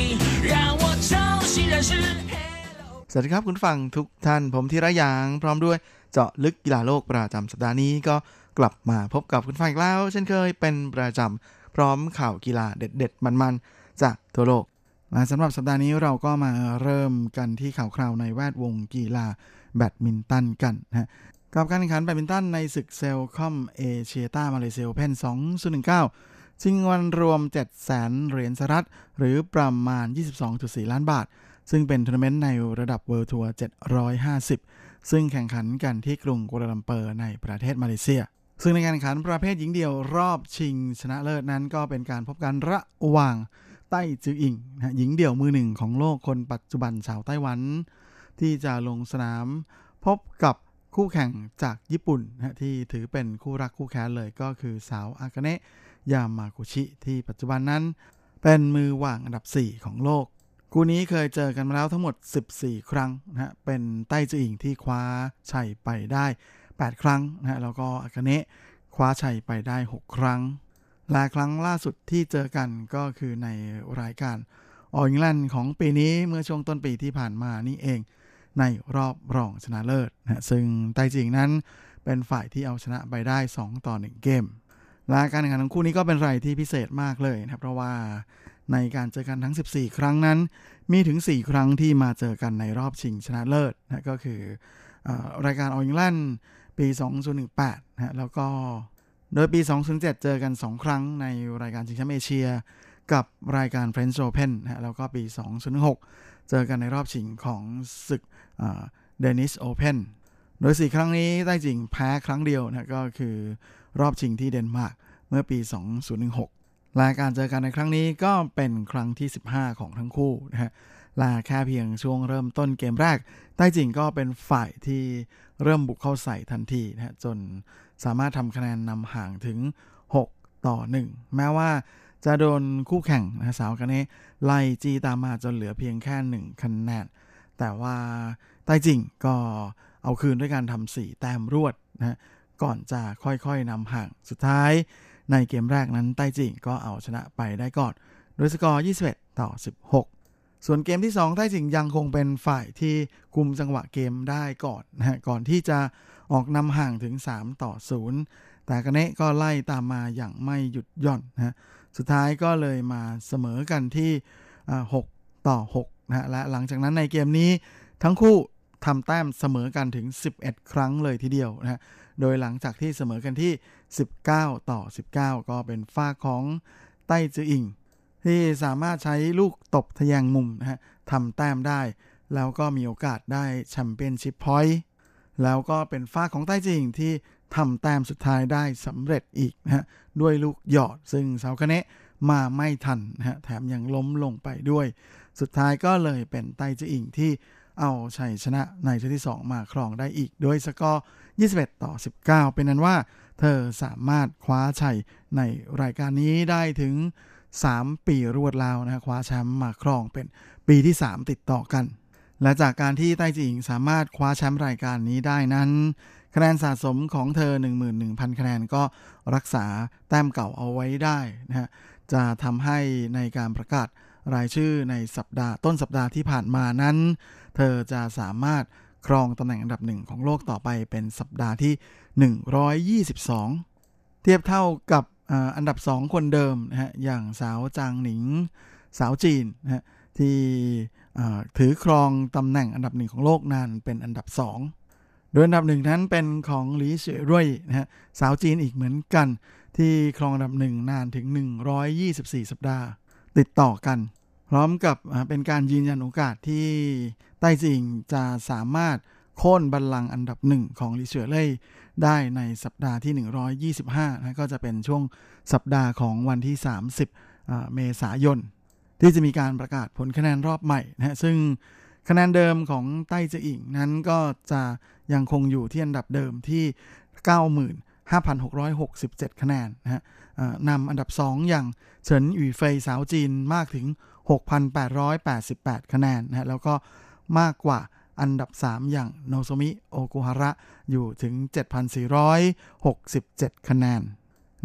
Speaker 7: สวัสดีครับคุณผู้ฟังทุกท่านผมธีระยาง พร้อมด้วยเจาะลึกกีฬาโลกประจำสัปดาห์นี้ก็กลับมาพบกับคุณผู้ฟังอีกแล้ว เช่นเคยเป็นประจำพร้อมข่าวกีฬาเด็ด ๆ มันๆจากทั่วโลกสำหรับสัปดาห์นี้เราก็มาเริ่มกันที่ข่าวคราวในแวดวงกีฬาแบดมินตันกันนะกับการแข่งขันแบดมินตันในศึก Celcom Axiata Malaysia Open 2019ชิงเงินรวม700000 เหรียญสหรัฐหรือประมาณ 22.4 ล้านบาท ซึ่งเป็นทัวร์นาเมนต์ในระดับ World Tour 750 ซึ่งแข่งขันกันที่กรุงกัวลาลัมเปอร์ในประเทศมาเลเซีย ซึ่งในการแข่งขันประเภทหญิงเดี่ยวรอบชิงชนะเลิศนั้นก็เป็นการพบกันระหว่างไต้จืออิ่งนะหญิงเดี่ยวมือหนึ่งของโลกคนปัจจุบันชาวไต้หวัน ที่จะลงสนาม พบกับคู่แข่งจากญี่ปุ่นนะที่ถือเป็นคู่รักคู่แค้นเลยก็คือสาวอากาเนะยามากุชิ ที่ปัจจุบันนั้น เป็นมือว่างอันดับ 4 ของโลก คู่นี้เคยเจอกันมาแล้วทั้งหมด 14 ครั้งนะฮะ เป็นไต้จืออิงที่คว้าชัยไปได้ 8 ครั้งนะฮะ แล้วก็อากาเนะคว้าชัยไปได้ 6 ครั้ง และครั้งล่าสุดที่เจอกันก็คือในรายการอออิงแลนด์ของปีนี้เมื่อช่วงต้นปีที่ผ่านมานี่เอง ในรอบรองชนะเลิศนะซึ่งไต้จิงนั้นเป็นฝ่ายที่เอาชนะไปได้ 2 ต่อ 1 เกมและการแข่งขันของคู่นี้ก็เป็นไรที่พิเศษมากเลยนะเพราะว่า ในการเจอกันทั้ง 14 ครั้งนั้น มีถึง 4 ครั้งที่มาเจอกันในรอบชิงชนะเลิศนะก็คืออรายการอออิงแลนด์ปี 2018นะแล้วก็โดยปี 2007 เจอกัน 2 ครั้งในรายการชิงแชมป์เอเชีย กับรายการ French Open นะแล้วก็ปี 2006 เจอกันในรอบชิงของศึก Denmark Open โดย 4 ครั้งนี้ไต้จืออิ่งแพ้ครั้งเดียวนะก็คือรอบชิงที่เดนมาร์กเมื่อปี 2016 และการเจอกันในครั้งนี้ก็เป็นครั้งที่ 15 ของทั้งคู่นะฮะและแค่เพียงช่วงเริ่มต้นเกมแรก ไต้จืออิ่งก็เป็นฝ่ายที่เริ่มบุกเข้าใส่ทันทีนะฮะจนสามารถทำคะแนนนำห่างถึง 6 ต่อ 1 แม้ว่าจะโดนคู่แข่งนะสาวกันนี้ไล่จีตามมาจนเหลือเพียงแค่ 1 คะแนน แต่ว่าใต้จริงก็เอาคืนด้วยการทำ4แต้มรวดนะก่อนจะค่อยๆนำห่างสุดท้าย ในเกมแรกนั้นใต้จิงก็เอาชนะไปได้ก่อน โดยสกอร์ 21 ต่อ 16 ส่วนเกมที่2ใต้จิงยังคงเป็นฝ่ายที่คุมจังหวะเกมได้ก่อนนะก่อนที่จะออกนำห่างถึง 3 ต่อ 0 แต่กเนะก็ไล่ตามมาอย่างไม่หยุดย่อนนะสุดท้ายก็เลยมาเสมอกันที่6ต่อ6นะและหลังจากนั้นในเกมนี้ทั้งคู่ทำแต้มเสมอกันถึง 11 ครั้งเลยทีเดียวนะโดยหลังจากที่เสมอกันที่ 19 ต่อ 19 ก็เป็นฝ้าของไต้จืออิง ที่สามารถใช้ลูกตบทะแยงมุมนะฮะทำแต้มได้ แล้วก็มีโอกาสได้แชมเปี้ยนชิพพอยต์แล้วก็เป็นฝ้าของใต้จิงที่ทำแต้มสุดท้ายได้สำเร็จอีกนะฮะด้วยลูกหยอดซึ่งเซาคเนะมาไม่ทันนะฮะแถมยังล้มลงไปด้วย สุดท้ายก็เลยเป็นไต้จิอิงที่เอาชัยชนะในเซตที่ 2 มาครองได้อีกโดยสกอร์ 21 ต่อ 19 เป็นนั้นว่า เธอสามารถคว้าชัยในรายการนี้ได้ถึง 3 ปีรวดแล้วนะคว้าแชมป์มาครองเป็นปีที่ 3 ติดต่อกัน และจากการที่ไต้จิงสามารถคว้าแชมป์รายการนี้ได้นั้น คะแนนสะสมของเธอ 11,000 คะแนนก็รักษาแต้มเก่าเอาไว้ได้นะฮะจะทำให้ในการประกาศรายชื่อในสัปดาห์ต้นสัปดาห์ที่ผ่านมานั้น เธอจะสามารถครองตำแหน่งอันดับหนึ่งของโลกต่อไปเป็นสัปดาห์ที่ 122 เทียบเท่ากับอันดับ 2 คนเดิมนะฮะอย่างสาวจางหนิงสาวจีนนะฮะที่ถือครองตำแหน่งอันดับหนึ่งของโลกนานเป็นอันดับ 2 โดยอันดับหนึ่งนั้นเป็นของหลีเฉยรุ่ยนะฮะสาวจีนอีกเหมือนกัน ที่ครองอันดับหนึ่งนานถึง 124 สัปดาห์ ติดต่อกัน พร้อมกับเป็นการยืนยันโอกาสที่ไต้จิงจะสามารถโค่นบัลลังก์อันดับหนึ่งของลิเฉยเล่ย ได้ในสัปดาห์ที่ 125นะก็จะเป็นช่วงสัปดาห์ของวันที่ 30 เมษายน ที่จะมีการประกาศผลคะแนนรอบใหม่นะฮะซึ่งคะแนนเดิมของไต้เจอิงนั้นก็จะยังคงอยู่ที่อันดับเดิมที่ 95,667 คะแนนนะฮะนำอันดับ 2 อย่างเฉินหยู่เฟยสาวจีนมากถึง 6,888 คะแนนนะฮะแล้วก็มากกว่า อันดับ 3 อย่างโนโซมิโอกุฮาระอยู่ถึง 7,467 คะแนน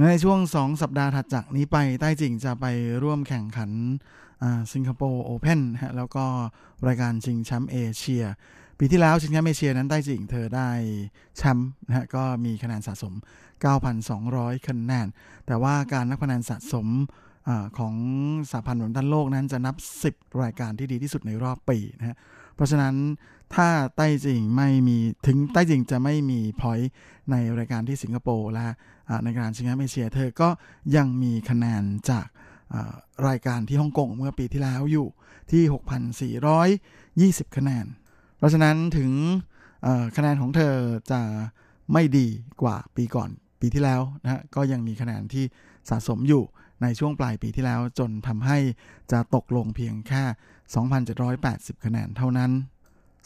Speaker 7: ในช่วง 2 สัปดาห์ถัดจากนี้ไปใต้จิงจะไปร่วมแข่งขันสิงคโปร์โอเพนฮะแล้วก็รายการชิงแชมป์เอเชีย ปีที่แล้วชิงแชมป์เอเชียนั้นใต้จิงเธอได้แชมป์นะฮะก็มีคะแนนสะสม 9,200 คะแนน แต่ว่าการนับคะแนนสะสมอของสหพันธ์แบดมินตันโลกนั้นจะนับ 10 รายการที่ดีที่สุดในรอบปีนะฮะ เพราะฉะนั้นถ้าใต้จิงไม่มีถึงใต้จิงจะไม่มีพอยต์ในรายการที่สิงคโปร์และในการชิงแชมป์เอเชียเธอก็ยังมีคะแนนจากรายการที่ฮ่องกงเมื่อปีที่แล้วอยู่ที่ 6,420 คะแนน เพราะฉะนั้นถึงคะแนนของเธอจะไม่ดีกว่าปีก่อนปีที่แล้วนะฮะก็ยังมีคะแนนที่สะสมอยู่ในช่วงปลายปีที่แล้วจนทำให้จะตกลงเพียงแค่ 2,780 คะแนนเท่านั้น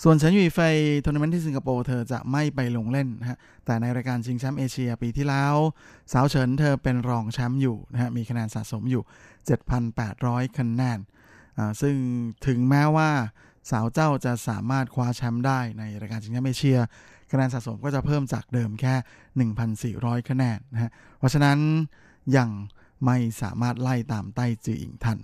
Speaker 7: ส่วนเฉินหยี่เฟยทัวร์นาเมนต์ที่สิงคโปร์เธอจะไม่ไปลงเล่นนะฮะ แต่ในรายการชิงแชมป์เอเชียปีที่แล้ว สาวเฉินเธอเป็นรองแชมป์อยู่นะฮะ มีคะแนนสะสมอยู่ 7,800 คะแนน ซึ่งถึงแม้ว่าสาวเจ้าจะสามารถคว้าแชมป์ได้ในรายการชิงแชมป์เอเชีย คะแนนสะสมก็จะเพิ่มจากเดิมแค่ 1,400 คะแนนนะฮะ เพราะฉะนั้นยังไม่สามารถไล่ตามไต้จืออิ่งทัน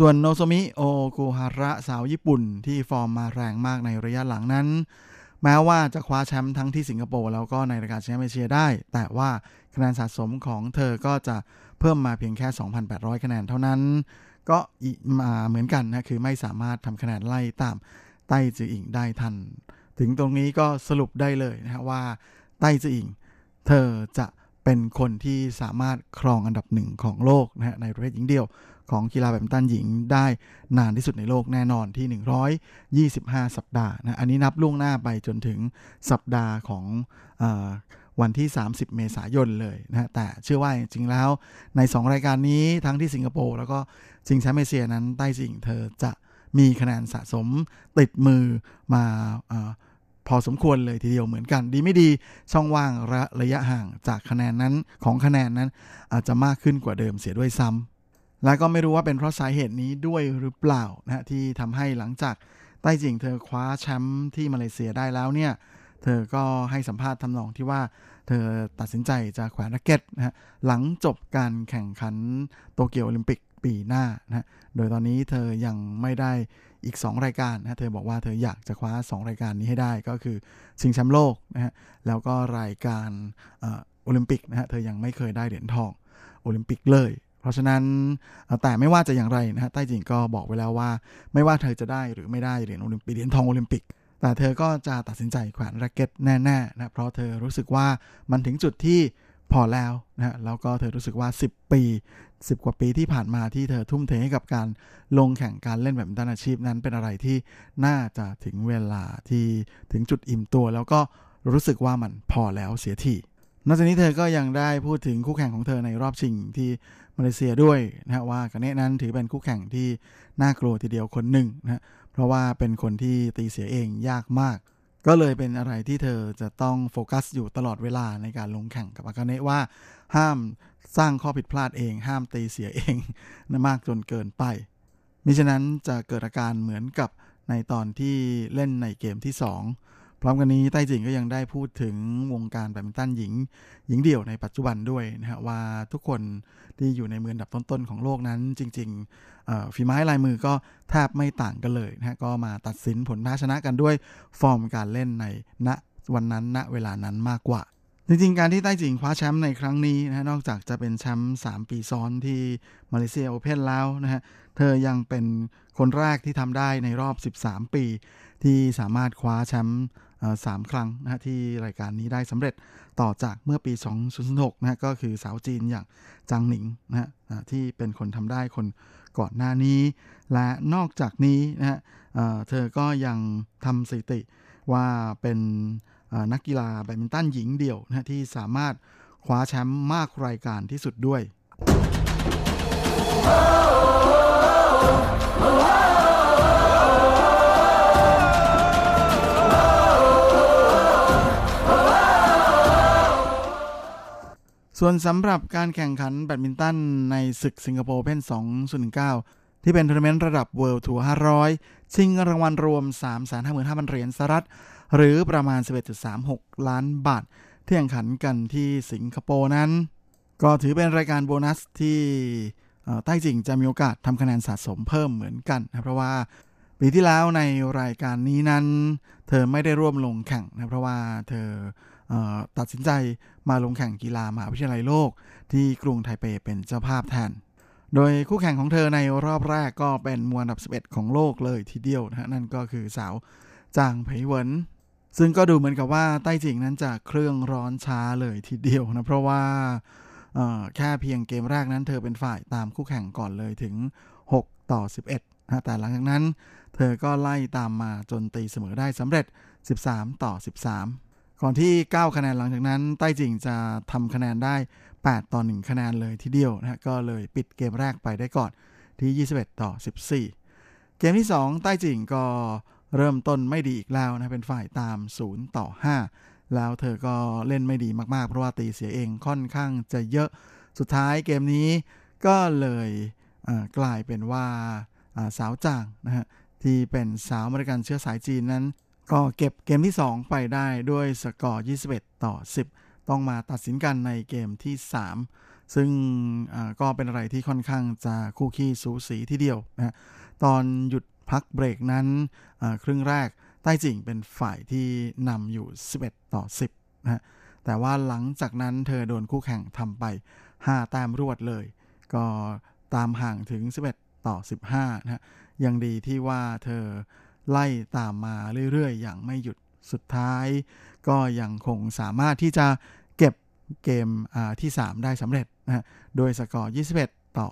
Speaker 7: ส่วนโนโซมิโอกุฮาระสาวญี่ปุ่นที่ฟอร์มมาแรงมากในระยะหลังนั้น แม้ว่าจะคว้าแชมป์ทั้งที่สิงคโปร์แล้วก็ในรายการแชมป์เอเชียได้ แต่ว่าคะแนนสะสมของเธอก็จะเพิ่มมาเพียงแค่ 2,800 คะแนนเท่านั้น ก็มาเหมือนกันนะคือไม่สามารถทำคะแนนไล่ตามไต้จืออิ่งได้ทัน ถึงตรงนี้ก็สรุปได้เลยนะว่าไต้จืออิง เธอจะเป็นคนที่สามารถครองอันดับหนึ่งของโลกนะฮะในประเภทหญิงเดียว ของกีฬาแบดมินตันหญิงได้นานที่สุดในโลกแน่นอนที่ 125 สัปดาห์นะ อันนี้นับล่วงหน้าไปจนถึงสัปดาห์ของอวันที่ 30 เมษายนเลยนะแต่เชื่อว่าจริงๆแล้วใน 2 รายการนี้ทั้งที่สิงคโปร์แล้วก็ชิงแชมป์เอเชียนั้นใต้จิงเธอจะมีคะแนนสะสมติดมือมาพอสมควรเลยทีเดียวเหมือนกัน ดีไม่ดีช่องว่างระระยะห่างจากคะแนนนั้นของคะแนนนั้นอาจจะมากขึ้นกว่าเดิมเสียด้วยซ้ำ และก็ไม่รู้ว่าเป็นเพราะสาเหตุนี้ด้วยหรือเปล่านะที่ทำให้หลังจากใต้จิงเธอคว้าแชมป์ที่มาเลเซียได้แล้วเนี่ยเธอก็ให้สัมภาษณ์ทำนองที่ว่าเธอตัดสินใจจะแขวนรักเก็ตนะฮะหลังจบการแข่งขันโตเกียวโอลิมปิกปีหน้านะโดยตอนนี้เธอยังไม่ได้อีก 2 รายการนะเธอบอกว่าเธออยากจะคว้า 2 รายการนี้ให้ได้ก็คือชิงแชมป์โลกนะฮะแล้วก็รายการโอลิมปิกนะฮะเธอยังไม่เคยได้เหรียญทองโอลิมปิกเลย เพราะฉะนั้นแต่ไม่ว่าจะอย่างไรนะฮะไต้จืออิ่งก็บอกไว้แล้วว่า ไม่ว่าเธอจะได้หรือไม่ได้เหรียญโอลิมปิกเหรียญทองโอลิมปิก แต่เธอก็จะตัดสินใจแขวนแร็กเก็ตแน่ๆนะเพราะเธอรู้สึกว่ามันถึงจุดที่พอแล้วนะแล้วก็เธอรู้สึกว่า 10 ปี 10 กว่าปีที่ผ่านมาที่เธอทุ่มเทให้กับการลงแข่งการเล่นแบบด้านอาชีพนั้นเป็นอะไรที่น่าจะถึงเวลาที่ถึงจุดอิ่มตัว แล้วก็รู้สึกว่ามันพอแล้วเสียทีนอกจากนี้เธอก็ยังได้พูดถึงคู่แข่งของเธอในรอบชิงที่ มาเลเซียด้วยนะว่ากาเนนั้นถือเป็นคู่แข่งที่น่ากลัวทีเดียวคนหนึ่งนะเพราะว่าเป็นคนที่ตีเสียเองยากมาก ก็เลยเป็นอะไรที่เธอจะต้องโฟกัสอยู่ตลอดเวลาในการลงแข่งกับอากาเนะว่า ห้ามสร้างข้อผิดพลาดเอง ห้ามตีเสียเองนะมากจนเกินไปมิฉะนั้นจะเกิดอาการเหมือนกับในตอนที่เล่นในเกมที่ 2 ร้อมกันนี้ไต้จิงก็ยังได้พูดถึงวงการแบดมินตันหญิง หญิงเดี่ยวในปัจจุบันด้วยนะฮะว่าทุกคนที่อยู่ในมือดับต้นๆของโลกนั้น จริงๆฝีไม้ลายมือก็แทบไม่ต่างกันเลยนะฮะก็มาตัดสินผลแพ้ชนะกันด้วยฟอร์มการเล่นในณวันนั้นณเวลานั้นมากกว่าจริงๆ การที่ไต้จิงคว้าแชมป์ในครั้งนี้นะนอกจากจะเป็นแชมป์3 ปีซ้อนที่มาเลเซียโอเพนแล้วนะฮะ เธอยังเป็นคนแรกที่ทำได้ในรอบ 13 ปี ที่สามารถคว้าแชมป์ สามครั้งนะฮะที่รายการนี้ได้สำเร็จต่อจากเมื่อปี 2006นะฮะก็คือสาวจีนอย่างจางหนิงนะฮะที่เป็นคนทำได้คนก่อนหน้านี้ และนอกจากนี้นะฮะเธอก็ยังทำสถิติว่าเป็นนักกีฬาแบดมินตันหญิงเดี่ยวนะที่สามารถคว้าแชมป์มากรายการที่สุดด้วย oh, oh, oh, ส่วนสำหรับการแข่งขันแบดมินตันในศึกสิงคโปร์ Open 2019 ที่เป็นทัวร์นาเมนต์ระดับ World Tour 500 ชิงรางวัลรวม 355,000 เหรียญสหรัฐ หรือประมาณ 11.36 ล้านบาท ที่แข่งขันกันที่สิงคโปร์นั้น ก็ถือเป็นรายการโบนัสที่ไต้จืออิ่งจะมีโอกาสทำคะแนนสะสมเพิ่มเหมือนกันนะเพราะว่าปีที่แล้วในรายการนี้นั้น เธอไม่ได้ร่วมลงแข่งนะเพราะว่าเธอ ตัดสินใจมาลงแข่งกีฬามหาวิทยาลัยโลก ที่กรุงไทเปเป็นเจ้าภาพแทน โดยคู่แข่งของเธอในรอบแรกก็เป็นมวลอันดับ 11 ของโลกเลยทีเดียวนะฮะนั่นก็คือสาวจางไผเหวินซึ่งก็ดูเหมือนกับว่าไต้จิงนั้นจะเครื่องร้อนช้าเลยทีเดียวนะ เพราะว่าแค่เพียงเกมแรกนั้นเธอเป็นฝ่ายตามคู่แข่งก่อนเลยถึง 6 ต่อ 11นะแต่หลังจากนั้น เธอก็ไล่ตามมาจนตีเสมอได้สำเร็จ 13 ต่อ 13 ก่อนที่ 9 คะแนนหลังจากนั้นไต้จิงจะทำคะแนนได้ 8 ต่อ 1 คะแนนเลยทีเดียวนะ ก็เลยปิดเกมแรกไปได้ก่อนที่ 21 ต่อ 14 เกมที่2ไต้จิงก็เริ่มต้นไม่ดีอีกแล้วนะ เป็นฝ่ายตาม 0 ต่อ 5 แล้วเธอก็เล่นไม่ดีมากๆ เพราะว่าตีเสียเองค่อนข้างจะเยอะสุดท้ายเกมนี้ก็เลยกลายเป็นว่าสาวจางนะฮะที่เป็นสาวอเมริกันเชื้อสายจีนนั้น ก็เก็บเกมที่ 2 ไปได้ด้วยสกอร์ 21 ต่อ 10 ต้องมาตัดสินกันในเกมที่ 3 ซึ่งก็เป็นอะไรที่ค่อนข้างจะคู่ขี้สูสีทีเดียวนะตอนหยุดพักเบรกนั้นครึ่งแรกใต้จิงเป็นฝ่ายที่นำอยู่ 11 ต่อ 10นะแต่ว่าหลังจากนั้นเธอโดนคู่แข่งทำไป 5 แต้มรวดเลย ก็ตามห่างถึง 11 ต่อ 15นะยังดีที่ว่าเธอ ไล่ตามมาเรื่อยๆ อย่างไม่หยุดสุดท้าย ก็ยังคงสามารถที่จะเก็บเกมที่ 3 ได้สำเร็จนะโดยสกอร์ 21 ต่อ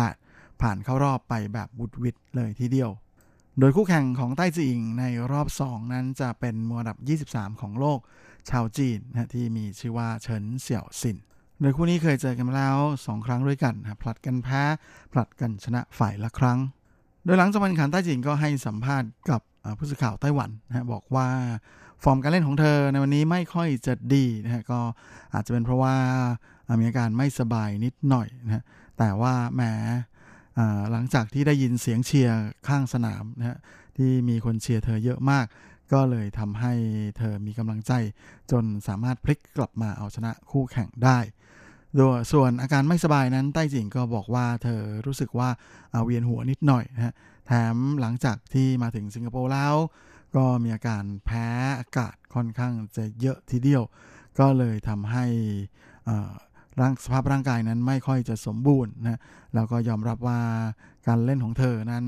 Speaker 7: 18 ผ่านเข้ารอบไปแบบบุดวิดเลยทีเดียว โดยคู่แข่งของใต้จีงในรอบ 2 นั้นจะเป็นมวดับ 23 ของโลกชาวจีนนะที่มีชื่อว่าเฉินเสี่ยวซินโดยคู่นี้เคยเจอกันมาแล้ว 2 ครั้งด้วยกันนะผลัดกันแพ้ผลัดกันชนะฝ่ายละครั้ง โดยหลังจากการแข่งขันใต้จีนก็ให้สัมภาษณ์กับผู้สื่อข่าวไต้หวันนะบอกว่าฟอร์มการเล่นของเธอในวันนี้ไม่ค่อยจะดีนะฮะก็อาจจะเป็นเพราะว่ามีอาการไม่สบายนิดหน่อยนะแต่ว่าแหมหลังจากที่ได้ยินเสียงเชียร์ข้างสนามนะฮะที่มีคนเชียร์เธอเยอะมาก ก็เลยทำให้เธอมีกำลังใจจนสามารถพลิกกลับมาเอาชนะคู่แข่งได้ โดยส่วนอาการไม่สบายนั้นใต้จิงก็บอกว่าเธอรู้สึกว่าเวียนหัวนิดหน่อยนะฮะแถมหลังจากที่มาถึงสิงคโปร์แล้ว ก็มีอาการแพ้อากาศค่อนข้างจะเยอะทีเดียว ก็เลยทำให้ร่างสภาพร่างกายนั้นไม่ค่อยจะสมบูรณ์นะแล้วก็ยอมรับว่าการเล่นของเธอนั้น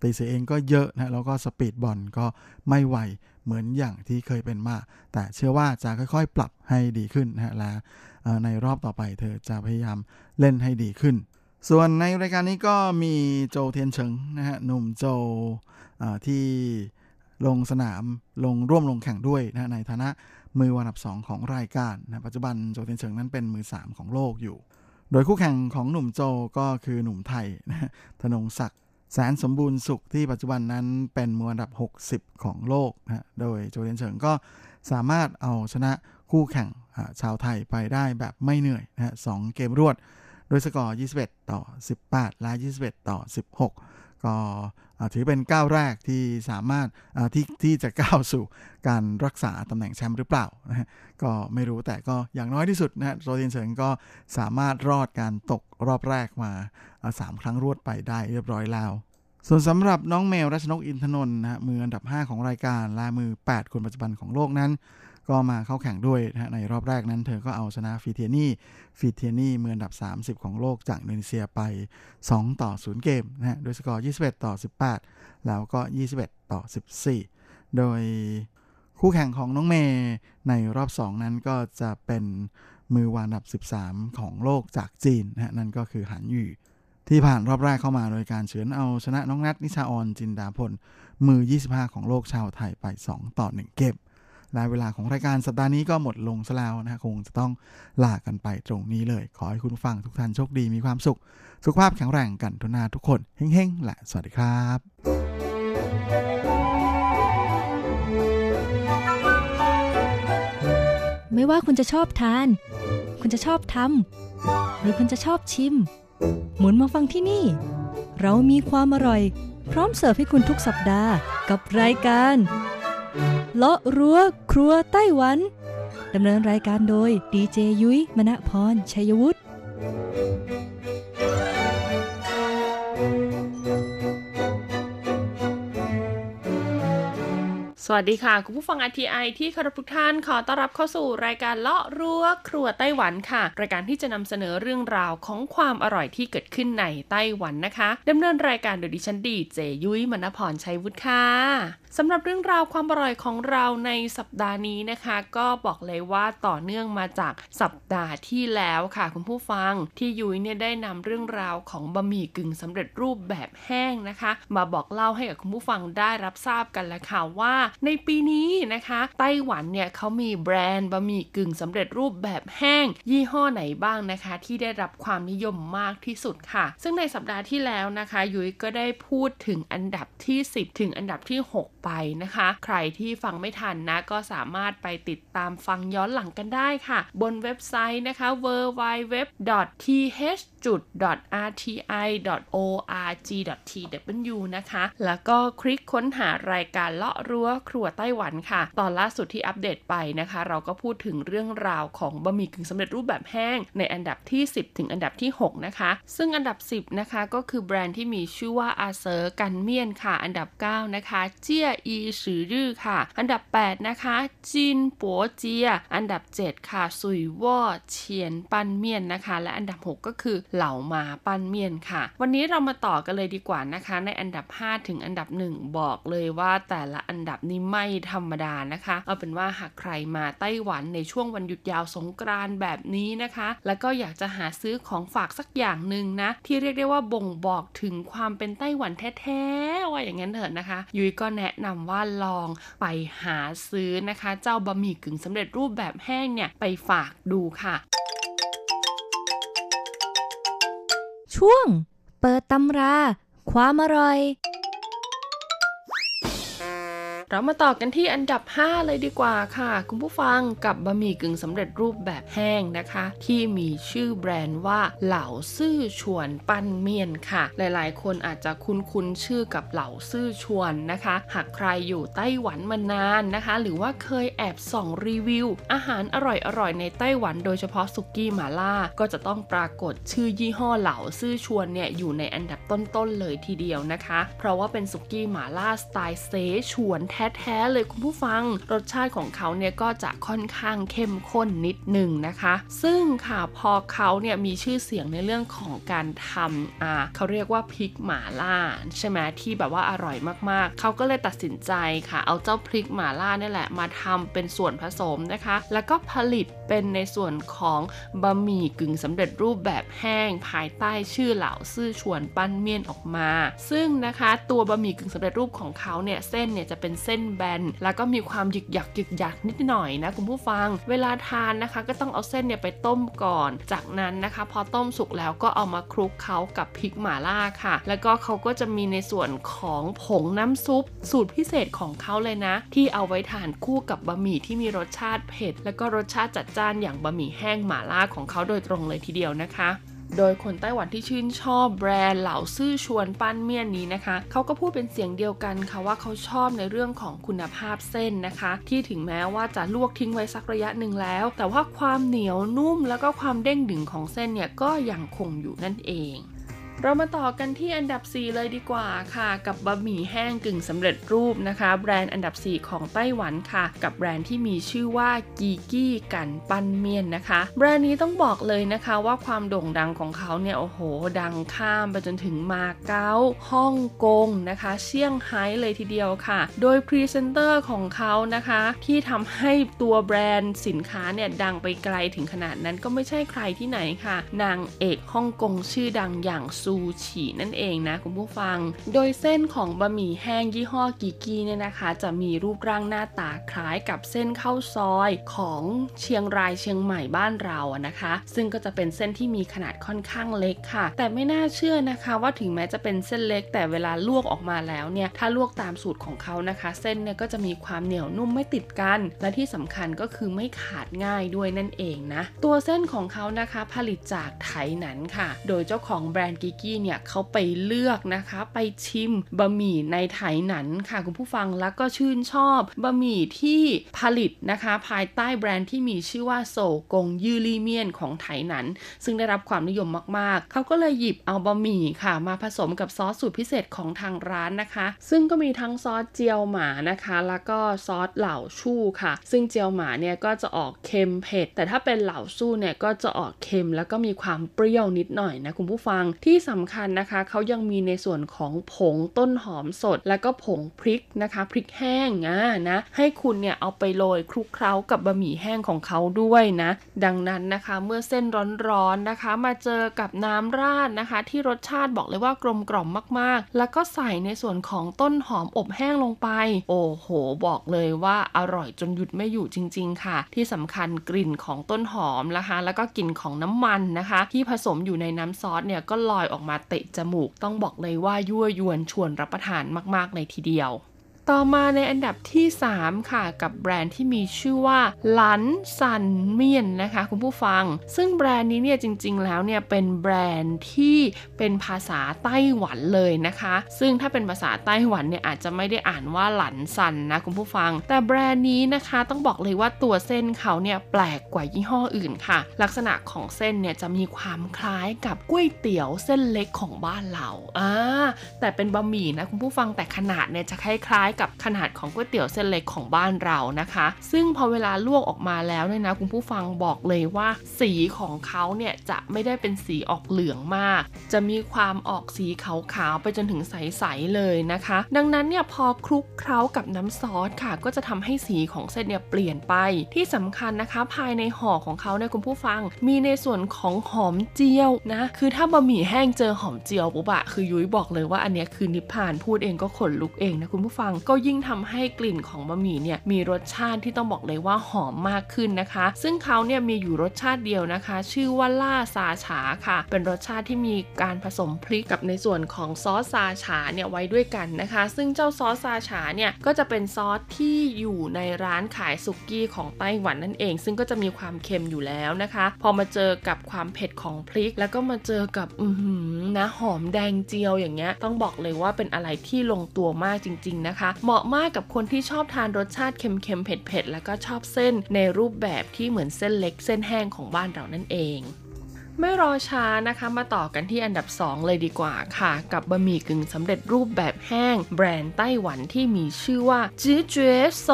Speaker 7: ตีเสียเองก็เยอะนะแล้วก็สปีดบอลก็ไม่ไหวเหมือนอย่างที่เคยเป็นมา แต่เชื่อว่าจะค่อยๆ ปรับให้ดีขึ้นนะและ ในรอบต่อไปเธอจะพยายามเล่นให้ดีขึ้น ส่วนในรายการนี้ก็มีโจเทียนเฉิงนะฮะหนุ่มโจที่ลงสนามลงร่วมลงแข่งด้วยนะในฐานะมือวันดับ 2 ของรายการนะปัจจุบันโจเทียนเฉิงนั้นเป็นมือ 3 ของโลกอยู่ โดยคู่แข่งของหนุ่มโจก็คือหนุ่มไทยนะธนงศักดิ์แสนสมบูรณ์สุขที่ปัจจุบันนั้นเป็นมืออันดับ 60 ของโลกนะโดยโจเทียนเฉิงก็สามารถเอาชนะ คู่แข่งชาวไทยไปได้แบบไม่เหนื่อยนะฮะสเกมรวด โดยสกอร์ 21 ต่อ 18 และ 21 ต่อ 16 ก็ถือเป็นก้าวแรกที่สามารถที่ที่จะก้าวสู่การรักษาตำแหน่งแชมป์หรือเปล่านะก็ไม่รู้แต่ก็อย่างน้อยที่สุดนะโรเทนเฉิงก็สามารถรอดการตกรอบแรกมาสามครั้งรวดไปได้เรียบร้อยแล้วส่วนสำหรับน้องเมย์รัชนกอินทนนท์นะมืออันดับ 5 ของรายการและมือ 8 คนปัจจุบันของโลกนั้น ก็มาเข้าแข่งด้วยนะในรอบแรกนั้นเธอก็เอาชนะฟีเทียนี่ฟีเทียนี่มืออันดับ 30 ของโลกจากอินโดนีเซียไป 2 ต่อ 0 เกมนะฮะโดยสกอร์ 21 ต่อ 18 แล้วก็ 21 ต่อ 14 โดยคู่แข่งของน้องเมย์ในรอบ 2 นั้นก็จะเป็นมือวานดับ 13 ของโลกจากจีนนะนั่นก็คือหันยู่ที่ผ่านรอบแรกเข้ามาโดยการเฉือนเอาชนะน้องนัทนิชาออนจินดาพลมือ 25 ของโลกชาวไทยไป 2 ต่อ 1 เกม และเวลาของรายการสัปดาห์นี้ก็หมดลงซะแล้วนะคงจะต้องลากันไปตรงนี้เลย ขอให้คุณฟังทุกท่านโชคดีมีความสุข สุขภาพแข็งแรงกันทุกนาทุกคนเฮ้งๆและสวัสดีครับ
Speaker 8: ไม่ว่าคุณจะชอบทาน คุณจะชอบทำหรือคุณจะชอบชิม หมุนมาฟังที่นี่ เรามีความอร่อย พร้อมเสิร์ฟให้คุณทุกสัปดาห์กับรายการ เลาะรั้วครัวไต้หวัน ดำเนินรายการโดยดีเจยุ้ยมณพรชัยวุฒิ
Speaker 2: สวัสดีค่ะ คุณผู้ฟัง RTI ที่คารพทุกท่านขอต้อนรับเข้าสู่รายการเลาะรั้วครัวไต้หวันค่ะ รายการที่จะนำเสนอเรื่องราวของความอร่อยที่เกิดขึ้นในไต้หวันนะคะดำเนินรายการโดยดิฉันดีเจยุ้ยมณพรชัยวุฒิค่ะ สำหรับเรื่องราวความอร่อยของเราในสัปดาห์นี้นะคะ ก็บอกเลยว่าต่อเนื่องมาจากสัปดาห์ที่แล้วค่ะ คุณผู้ฟังที่ยุ้ยเนี่ยได้นำเรื่องราวของบะหมี่กึ่งสำเร็จรูปแบบแห้งนะคะ มาบอกเล่าให้กับคุณผู้ฟังได้รับทราบกันแล้วค่ะว่าในปีนี้นะคะ ไต้หวันเนี่ยเขามีแบรนด์บะหมี่กึ่งสำเร็จรูปแบบแห้ง ยี่ห้อไหนบ้างนะคะ ที่ได้รับความนิยมมากที่สุดค่ะ ซึ่งในสัปดาห์ที่แล้วนะคะ ยุ้ยก็ได้พูดถึงอันดับที่ 10 ถึงอันดับที่ 6ไปนะคะ ใครที่ฟังไม่ทันนะก็สามารถไปติดตามฟังย้อนหลังกันได้ค่ะ บนเว็บไซต์นะคะ www.th.rti.org.tw นะคะ แล้วก็คลิกค้นหารายการเลาะรั้วครัวไต้หวันค่ะ ตอนล่าสุดที่อัปเดตไปนะคะ เราก็พูดถึงเรื่องราวของบะหมี่กึ่งสำเร็จรูปแบบแห้ง ในอันดับที่ 10 ถึงอันดับที่ 6 นะคะ ซึ่งอันดับ 10 นะคะ ก็คือแบรนด์ที่มีชื่อว่าอาเซอร์กันเมียนค่ะ อันดับ 9 นะคะ เจียอีสือรื่อค่ะ อันดับ 8 นะคะ จินปัวเจีย อันดับ 7 ค่ะซุยว่อเฉียนปันเมียนนะคะ และอันดับ 6 ก็คือเหล่ามาปันเมียนค่ะ วันนี้เรามาต่อกันเลยดีกว่านะคะ ในอันดับ 5 ถึงอันดับ 1 บอกเลยว่าแต่ละอันดับนี้ไม่ธรรมดานะคะ เอาเป็นว่าหากใครมาไต้หวันในช่วงวันหยุดยาวสงกรานต์แบบนี้นะคะ แล้วก็อยากจะหาซื้อของฝากสักอย่างหนึ่งนะ ที่เรียกได้ว่าบ่งบอกถึงความเป็นไต้หวันแท้ๆว่าอย่างนั้นเถอะนะคะ ยุ้ยก็แนะนำว่าลองไปหาซื้อนะคะ เจ้าบะหมี่กึ่งสำเร็จรูปแบบแห้งเนี่ยไปฝากดูค่ะ
Speaker 8: ช่วง เปิดตำรา ความอร่อย
Speaker 2: เรามาต่อกันที่อันดับ 5 เลยดีกว่าค่ะ คุณผู้ฟังกับบะหมี่กึ่งสำเร็จรูปแบบแห้งนะคะ ที่มีชื่อแบรนด์ว่าเหล่าซื่อชวนปั้นเมียนค่ะ หลายๆ คนอาจจะคุ้นๆชื่อกับเหล่าซื่อชวนนะคะ หากใครอยู่ไต้หวันมานานนะคะ หรือว่าเคยแอบส่องรีวิว อาหารอร่อยๆในไต้หวันโดยเฉพาะสุกี้หมาล่า ก็จะต้องปรากฏชื่อยี่ห้อเหล่าซื่อชวนเนี่ยอยู่ในอันดับต้นๆเลยทีเดียวนะคะ เพราะว่าเป็นสุกี้หมาล่าสไตล์เซชวนแท้แท้ๆเลยคุณผู้ฟัง รสชาติของเขาเนี่ยก็จะค่อนข้างเข้มข้นนิดหนึ่งนะคะ ซึ่งค่ะพอเขาเนี่ยมีชื่อเสียงในเรื่องของการทำอ่าเขาเรียกว่าพริกหมาล่าใช่ไหมที่แบบว่าอร่อยมากๆ เขาก็เลยตัดสินใจค่ะ เอาเจ้าพริกหมาล่านี่แหละมาทำเป็นส่วนผสมนะคะ แล้วก็ผลิตเป็นในส่วนของบะหมี่กึ่งสำเร็จรูปแบบแห้งภายใต้ชื่อเหล่าซื่อชวนปั้นเมียนออกมา ซึ่งนะคะ ตัวบะหมี่กึ่งสำเร็จรูปของเขาเนี่ยเส้นเนี่ยจะเป็นเส้นแบน แล้วก็มีความหยึกหยักหยึกหยักนิดหน่อยนะคุณผู้ฟัง เวลาทานนะคะ ก็ต้องเอาเส้นเนี่ยไปต้มก่อน จากนั้นนะคะ พอต้มสุกแล้วก็เอามาคลุกเขากับพริกหม่าล่าค่ะ แล้วก็เขาก็จะมีในส่วนของผงน้ำซุป สูตรพิเศษของเขาเลยนะ ที่เอาไว้ทานคู่กับบะหมี่ที่มีรสชาติเผ็ด แล้วก็รสชาติจัดจ้านอย่างบะหมี่แห้งหม่าล่าของเขาโดยตรงเลยทีเดียวนะคะ โดยคนไต้หวันที่ชื่นชอบแบรนด์เหล่าซื่อชวนปั้นเมียนนี้นะคะ เขาก็พูดเป็นเสียงเดียวกันค่ะว่าเขาชอบในเรื่องของคุณภาพเส้นนะคะ ที่ถึงแม้ว่าจะลวกทิ้งไว้สักระยะหนึ่งแล้ว แต่ว่าความเหนียวนุ่มแล้วก็ความเด้งดึงของเส้นเนี่ยก็ยังคงอยู่นั่นเอง เรามาต่อกันที่อันดับ 4 เลยดีกว่าค่ะ กับบะหมี่แห้งกึ่งสำเร็จรูปนะคะ แบรนด์อันดับ 4 ของไต้หวันค่ะ กับแบรนด์ที่มีชื่อว่ากีกี้กันปั้นเมียนนะคะ แบรนด์นี้ต้องบอกเลยนะคะว่าความโด่งดังของเขาเนี่ยโอ้โห ดังข้ามไปจนถึงมาเก๊าฮ่องกงนะคะเซี่ยงไฮ้เลยทีเดียวค่ะ โดยพรีเซนเตอร์ของเขานะคะ ที่ทำให้ตัวแบรนด์สินค้าเนี่ยดังไปไกลถึงขนาดนั้นก็ไม่ใช่ใครที่ไหนค่ะ นางเอกฮ่องกงชื่อดังอย่างซูซูชินั่นเองนะคุณผู้ฟัง โดยเส้นของบะหมี่แห้งยี่ห้อกิกี้เนี่ยนะคะ จะมีรูปร่างหน้าตาคล้ายกับเส้นข้าวซอยของเชียงรายเชียงใหม่บ้านเราอะนะคะ ซึ่งก็จะเป็นเส้นที่มีขนาดค่อนข้างเล็กค่ะ แต่ไม่น่าเชื่อนะคะว่าถึงแม้จะเป็นเส้นเล็ก แต่เวลาลวกออกมาแล้วเนี่ยถ้าลวกตามสูตรของเขานะคะ เส้นเนี่ยก็จะมีความเหนียวนุ่มไม่ติดกัน และที่สำคัญก็คือไม่ขาดง่ายด้วยนั่นเองนะตัวเส้นของเขานะคะผลิตจากไถหนันค่ะ โดยเจ้าของแบรนด์กิกี้เนี่ยเขาไปเลือกนะคะ ไปชิมบะหมี่ในไถหนันค่ะคุณผู้ฟังแล้วก็ชื่นชอบบะหมี่ที่ผลิตนะคะ ภายใต้แบรนด์ที่มีชื่อว่าโซกงยืลี่เมียนของไถหนัน ซึ่งได้รับความนิยมมากๆ เขาก็เลยหยิบเอาบะหมี่ค่ะ มาผสมกับซอสสูตรพิเศษของทางร้านนะคะ ซึ่งก็มีทั้งซอสเจียวหมานะคะ แล้วก็ซอสเหล่าชู่ค่ะ ซึ่งเจียวหมาเนี่ยก็จะออกเค็มเผ็ด แต่ถ้าเป็นเหล่าสู้เนี่ยก็จะออกเค็มแล้วก็มีความเปรี้ยวนิดหน่อยนะคุณผู้ฟังที่สำคัญนะคะ เขายังมีในส่วนของผงต้นหอมสด แล้วก็ผงพริกนะคะพริกแห้งอะนะให้คุณเนี่ยเอาไปโรยคลุกเคล้ากับบะหมี่แห้งของเขาด้วยนะ ดังนั้นนะคะเมื่อเส้นร้อนๆนะคะ มาเจอกับน้ำราดนะคะ ที่รสชาติบอกเลยว่ากลมกล่อมมากๆ แล้วก็ใส่ในส่วนของต้นหอมอบแห้งลงไป โอ้โห บอกเลยว่าอร่อยจนหยุดไม่อยู่จริง ๆ ค่ะ ที่สำคัญกลิ่นของต้นหอมนะคะ แล้วก็กลิ่นของน้ำมันนะคะ ที่ผสมอยู่ในน้ำซอสเนี่ยก็ลอยออกมาเตะจมูก ต้องบอกเลยว่ายั่วยวนชวนรับประทานมากๆในทีเดียว ต่อมาในอันดับที่ 3 ค่ะ กับแบรนด์ที่มีชื่อว่าหลันซันเมียนนะคะคุณผู้ฟัง ซึ่งแบรนด์นี้เนี่ยจริง ๆ แล้วเนี่ยเป็นแบรนด์ที่เป็นภาษาไต้หวันเลยนะคะ ซึ่งถ้าเป็นภาษาไต้หวันเนี่ยอาจจะไม่ได้อ่านว่าหลันซันนะคุณผู้ฟัง แต่แบรนด์นี้นะคะต้องบอกเลยว่าตัวเส้นเขาเนี่ยแปลกกว่ายี่ห้ออื่นค่ะ ลักษณะของเส้นเนี่ยจะมีความคล้ายกับก๋วยเตี๋ยวเส้นเล็กของบ้านเราอ่าแต่เป็นบะหมี่นะคุณผู้ฟังแต่ขนาดเนี่ยจะคล้ายๆ กับขนาดของก๋วยเตี๋ยวเส้นเล็กของบ้านเรานะคะ ซึ่งพอเวลาลวกออกมาแล้วเนี่ยนะคุณผู้ฟังบอกเลยว่า สีของเขาเนี่ยจะไม่ได้เป็นสีออกเหลืองมาก จะมีความออกสีขาวๆไปจนถึงใสๆเลยนะคะ ดังนั้นเนี่ยพอคลุกเคล้ากับน้ำซอสค่ะ ก็จะทำให้สีของเส้นเนี่ยเปลี่ยนไป ที่สำคัญนะคะ ภายในห่อของเขาเนี่ยคุณผู้ฟัง มีในส่วนของหอมเจียวนะคือถ้าบะหมี่แห้งเจอหอมเจียวปุ๊บอะคือยุ้ยบอกเลยว่าอันเนี้ยคือนิพพานพูดเองก็ขนลุกเองนะคุณผู้ฟังก็ยิ่งทำให้กลิ่นของบะหมี่เนี่ยมีรสชาติที่ต้องบอกเลยว่าหอมมากขึ้นนะคะ ซึ่งเขาเนี่ยมีอยู่รสชาติเดียวนะคะ ชื่อว่าล่าซาฉาค่ะ เป็นรสชาติที่มีการผสมพริกกับในส่วนของซอสซาฉาเนี่ยไว้ด้วยกันนะคะ ซึ่งเจ้าซอสซาฉาเนี่ยก็จะเป็นซอสที่อยู่ในร้านขายสุกี้ของไต้หวันนั่นเอง ซึ่งก็จะมีความเค็มอยู่แล้วนะคะ พอมาเจอกับความเผ็ดของพริก แล้วก็มาเจอกับอือหือนะหอมแดงเจียวอย่างเงี้ยต้องบอกเลยว่าเป็นอะไรที่ลงตัวมากจริง ๆนะคะเหมาะมากกับคนที่ชอบทานรสชาติเค็มๆเผ็ดๆแล้วก็ชอบเส้นในรูปแบบที่เหมือนเส้นเล็กเส้นแห้งของบ้านเรานั่นเอง ไม่รอช้านะคะมาต่อกันที่อันดับ 2 เลยดีกว่าค่ะ กับบะหมี่กึ่งสำเร็จรูปแบบแห้ง แบรนด์ไต้หวันที่มีชื่อว่าจื้อเจ๋โซ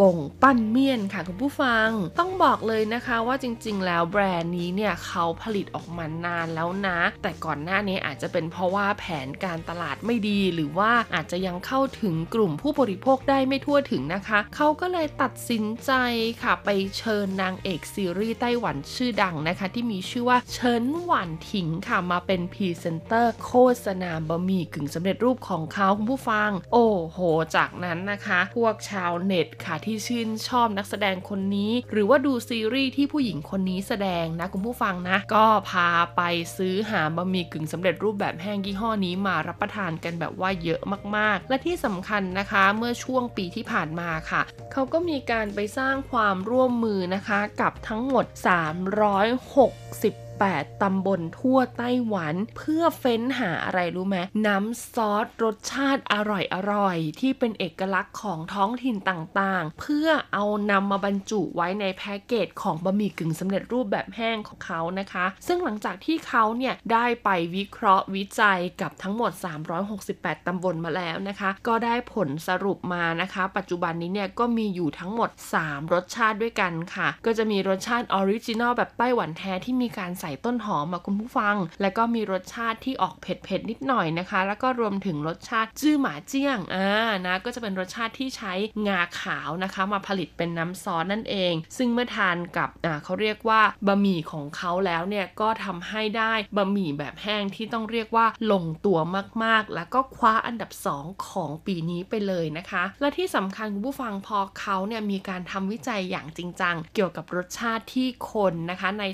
Speaker 2: กงปั้นเมียนค่ะคุณผู้ฟัง ต้องบอกเลยนะคะว่าจริง ๆ แล้วแบรนด์นี้เนี่ยเขาผลิตออกมานานแล้วนะ แต่ก่อนหน้านี้อาจจะเป็นเพราะว่าแผนการตลาดไม่ดี หรือว่าอาจจะยังเข้าถึงกลุ่มผู้บริโภคได้ไม่ทั่วถึงนะคะ เขาก็เลยตัดสินใจค่ะไปเชิญนางเอกซีรีส์ไต้หวันชื่อดังนะคะ ที่มีชื่อว่าเฉินหวันถิงค่ะมาเป็นพรีเซนเตอร์โฆษณาบะหมี่กึ่งสำเร็จรูปของเขาคุณผู้ฟัง โอ้โห จากนั้นนะคะ พวกชาวเน็ตค่ะที่ชื่นชอบนักแสดงคนนี้ หรือว่าดูซีรีส์ที่ผู้หญิงคนนี้แสดงนะคุณผู้ฟังนะ ก็พาไปซื้อหาบะหมี่กึ่งสำเร็จรูปแบบแห้งยี่ห้อนี้มารับประทานกันแบบว่าเยอะมากๆ และที่สำคัญนะคะเมื่อช่วงปีที่ผ่านมาค่ะ เขาก็มีการไปสร้างความร่วมมือนะคะ กับทั้งหมด 360 8 ตำบลทั่วไต้หวัน เพื่อเฟ้นหาอะไรรู้ไหมน้ำซอสรสชาติอร่อยอร่อยที่เป็นเอกลักษณ์ของท้องถิ่นต่างๆ เพื่อเอานำมาบรรจุไว้ในแพ็กเกจของบะหมี่กึ่งสำเร็จรูปแบบแห้งของเขานะคะ ซึ่งหลังจากที่เขาเนี่ยได้ไปวิเคราะห์วิจัยกับทั้งหมด 368 ตำบลมาแล้วนะคะ ก็ได้ผลสรุปมานะคะ ปัจจุบันนี้เนี่ยก็มีอยู่ทั้งหมด 3 รสชาติด้วยกันค่ะ ก็จะมีรสชาติ original แบบไต้หวันแท้ที่มีการใส่ต้นหอมมาคุณผู้ฟัง แล้วก็มีรสชาติที่ออกเผ็ดๆนิดหน่อยนะคะ แล้วก็รวมถึงรสชาติจื้อหมาเจี้ยงอ่านะก็จะเป็นรสชาติที่ใช้งาขาวนะคะ มาผลิตเป็นน้ำซอสนั่นเอง ซึ่งเมื่อทานกับอ่าเขาเรียกว่าบะหมี่ของเขาแล้วเนี่ยก็ทำให้ได้บะหมี่แบบแห้งที่ต้องเรียกว่าลงตัวมากๆ แล้วก็คว้าอันดับ 2 ของปีนี้ไปเลยนะคะ และที่สำคัญคุณผู้ฟังพอเขาเนี่ยมีการทำวิจัยอย่างจริงจังเกี่ยวกับรสชาติที่คนนะคะใน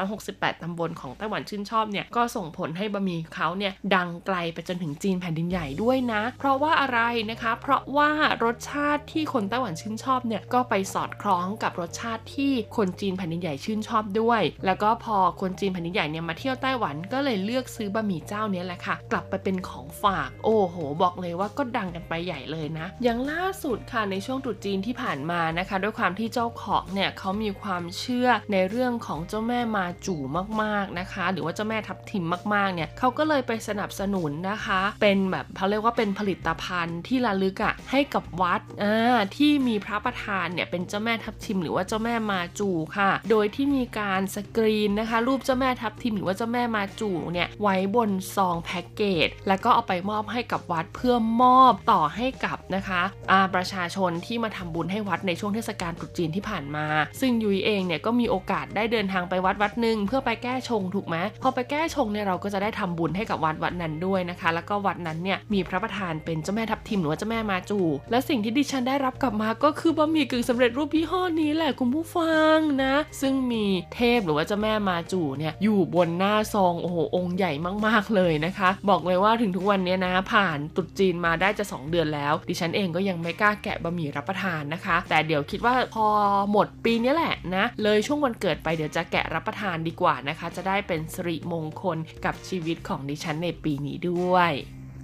Speaker 2: 368ตำบลของไต้หวันชื่นชอบเนี่ยก็ส่งผลให้บะหมี่เขาเนี่ยดังไกลไปจนถึงจีนแผ่นดินใหญ่ด้วยนะ เพราะว่าอะไรนะคะ เพราะว่ารสชาติที่คนไต้หวันชื่นชอบเนี่ยก็ไปสอดคล้องกับรสชาติที่คนจีนแผ่นดินใหญ่ชื่นชอบด้วย แล้วก็พอคนจีนแผ่นดินใหญ่เนี่ยมาเที่ยวไต้หวันก็เลยเลือกซื้อบะหมี่เจ้านี้แหละค่ะ กลับไปเป็นของฝาก โอ้โห บอกเลยว่าก็ดังกันไปใหญ่เลยนะ อย่างล่าสุดค่ะในช่วงตรุษจีนที่ผ่านมานะคะ ด้วยความที่เจ้าของเนี่ยเขามีความเชื่อในเรื่องของเจ้าแม่มาจู่มามากๆนะคะ หรือว่าเจ้าแม่ทับทิมมากๆเนี่ยเขาก็เลยไปสนับสนุนนะคะ เป็นแบบเขาเรียกว่าเป็นผลิตภัณฑ์ที่ระลึกอะ่ะให้กับวัดอ่าที่มีพระประธานเนี่ยเป็นเจ้าแม่ทับทิม หรือว่าเจ้าแม่มาจูค่ะ โดยที่มีการสกรีนนะคะ รูปเจ้าแม่ทับทิมหรือว่าเจ้าแม่มาจูเนี่ยไว้บนซองแพ็กเกจแล้วก็เอาไปมอบให้กับวัดเพื่อมอบต่อให้กับนะคะาประชาชนที่มาทำบุญให้วัดในช่วงเทศกาลตรุษจีนที่ผ่านมา ซึ่งยุ้ยเองเนี่ยก็มีโอกาสได้เดินทางไปวัดวัดหนึ่งเพื่อไปไปแก้ชงถูกไหมพอไปแก้ชงเนี่ยเราก็จะได้ทำบุญให้กับวัดวัดนั้นด้วยนะคะ แล้วก็วัดนั้นเนี่ยมีพระประธานเป็นเจ้าแม่ทับทิมหรือว่าเจ้าแม่มาจู และสิ่งที่ดิฉันได้รับกลับมาก็คือบะหมี่กึ่งสำเร็จรูปยี่ห้อนี้แหละคุณผู้ฟังนะ ซึ่งมีเทพหรือว่าเจ้าแม่มาจูเนี่ยอยู่บนหน้าซองโอ้โหองค์ใหญ่มากๆเลยนะคะ บอกเลยว่าถึงทุกวันนี้นะผ่านตรุษจีนมาได้จะ 2 เดือนแล้ว ดิฉันเองก็ยังไม่กล้าแกะบะหมี่รับประทานนะคะ แต่เดี๋ยวคิดว่าพอหมดปีนี้แหละนะ เลยช่วงวันเกิดไปเดี๋ยวจะแกะรับประทานดีกว่านะคะ จะได้เป็นสิริมงคลกับชีวิตของดิฉันในปีนี้ด้วย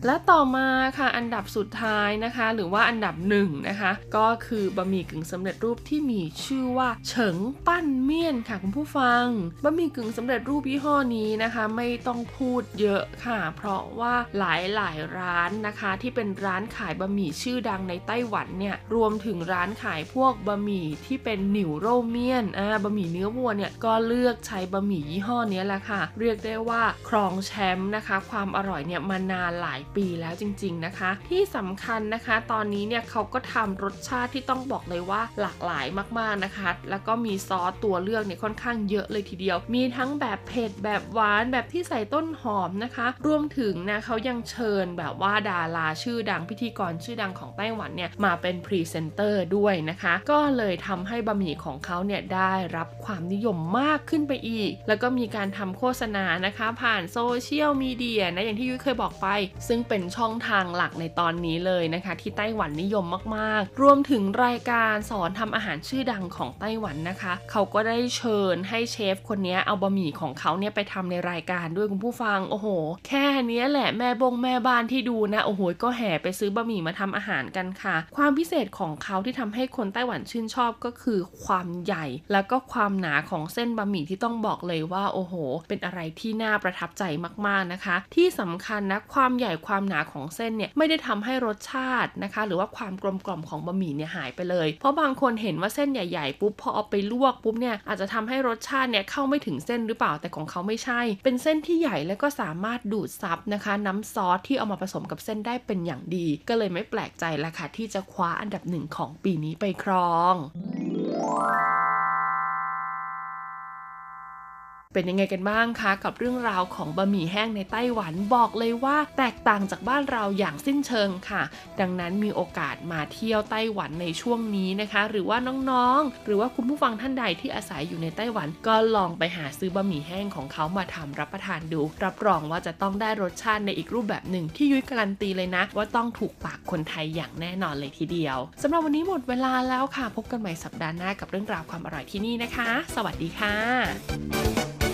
Speaker 2: และต่อมาค่ะอันดับสุดท้ายนะคะ หรือว่าอันดับหนึ่งนะคะ ก็คือบะหมี่กึ่งสำเร็จรูปที่มีชื่อว่าเฉิงปั้นเมี่ยนค่ะคุณผู้ฟังบะหมี่กึ่งสำเร็จรูปยี่ห้อนี้นะคะ ไม่ต้องพูดเยอะค่ะ เพราะว่าหลายหลายร้านนะคะ ที่เป็นร้านขายบะหมี่ชื่อดังในไต้หวันเนี่ยรวมถึงร้านขายพวกบะหมี่ที่เป็นหนิวโรเมียนอ่าบะหมี่เนื้อวัวเนี่ยก็เลือกใช้บะหมี่ยี่ห้อนี้แหละค่ะ เรียกได้ว่าครองแชมป์นะคะ ความอร่อยเนี่ยมานานหลายปแล้วจริง ๆนะคะ ที่สำคัญนะคะ ตอนนี้เนี่ยเขาก็ทำรสชาติที่ต้องบอกเลยว่าหลากหลายมากๆนะคะ แล้วก็มีซอสตัวเลือกเนี่ยค่อนข้างเยอะเลยทีเดียว มีทั้งแบบเผ็ดแบบหวานแบบที่ใส่ต้นหอมนะคะ รวมถึงนะเขายังเชิญแบบว่าดาราชื่อดังพิธีกรชื่อดังของไต้หวันเนี่ยมาเป็นพรีเซนเตอร์ด้วยนะคะ ก็เลยทำให้บะหมี่ของเขาเนี่ยได้รับความนิยมมากขึ้นไปอีก แล้วก็มีการทำโฆษณานะคะ ผ่านโซเชียลมีเดียนะอย่างที่ยุ้ยเคยบอกไป ซึ่งเป็นช่องทางหลักในตอนนี้เลยนะคะ ที่ไต้หวันนิยมมากๆ รวมถึงรายการสอนทำอาหารชื่อดังของไต้หวันนะคะ เขาก็ได้เชิญให้เชฟคนนี้เอาบะหมี่ของเขาเนี่ยไปทำในรายการด้วยคุณผู้ฟังโอ้โห แค่นี้แหละแม่บงแม่บ้านที่ดูนะโอ้โหก็แห่ไปซื้อบะหมี่มาทำอาหารกันค่ะ ความพิเศษของเขาที่ทำให้คนไต้หวันชื่นชอบก็คือความใหญ่ แล้วก็ความหนาของเส้นบะหมี่ที่ต้องบอกเลยว่าโอ้โห เป็นอะไรที่น่าประทับใจมากๆนะคะ ที่สำคัญนะความใหญ่ความความหนาของเส้นเนี่ยไม่ได้ทำให้รสชาตินะคะ หรือว่าความกลมกล่อมของบะหมี่เนี่ยหายไปเลย เพราะบางคนเห็นว่าเส้นใหญ่ๆปุ๊บพอเอาไปลวกปุ๊บเนี่ยอาจจะทำให้รสชาติเนี่ยเข้าไม่ถึงเส้นหรือเปล่าแต่ของเขาไม่ใช่ เป็นเส้นที่ใหญ่แล้วก็สามารถดูดซับนะคะ น้ำซอสที่เอามาผสมกับเส้นได้เป็นอย่างดี ก็เลยไม่แปลกใจละค่ะที่จะคว้าอันดับหนึ่งของปีนี้ไปครอง เป็นยังไงกันบ้างคะกับเรื่องราวของบะหมี่แห้งในไต้หวันบอกเลยว่าแตกต่างจากบ้านเราอย่างสิ้นเชิงค่ะ ดังนั้นมีโอกาสมาเที่ยวไต้หวันในช่วงนี้นะคะ หรือว่าน้องๆ หรือว่าคุณผู้ฟังท่านใดที่อาศัยอยู่ในไต้หวัน ก็ลองไปหาซื้อบะหมี่แห้งของเขามาทำรับประทานดู รับรองว่าจะต้องได้รสชาติในอีกรูปแบบหนึ่งที่ยุ้ยการันตีเลยนะ ว่าต้องถูกปากคนไทยอย่างแน่นอนเลยทีเดียวสำหรับวันนี้หมดเวลาแล้วค่ะ พบกันใหม่สัปดาห์หน้ากับเรื่องราวความอร่อยที่นี่นะคะ สวัสดีค่ะ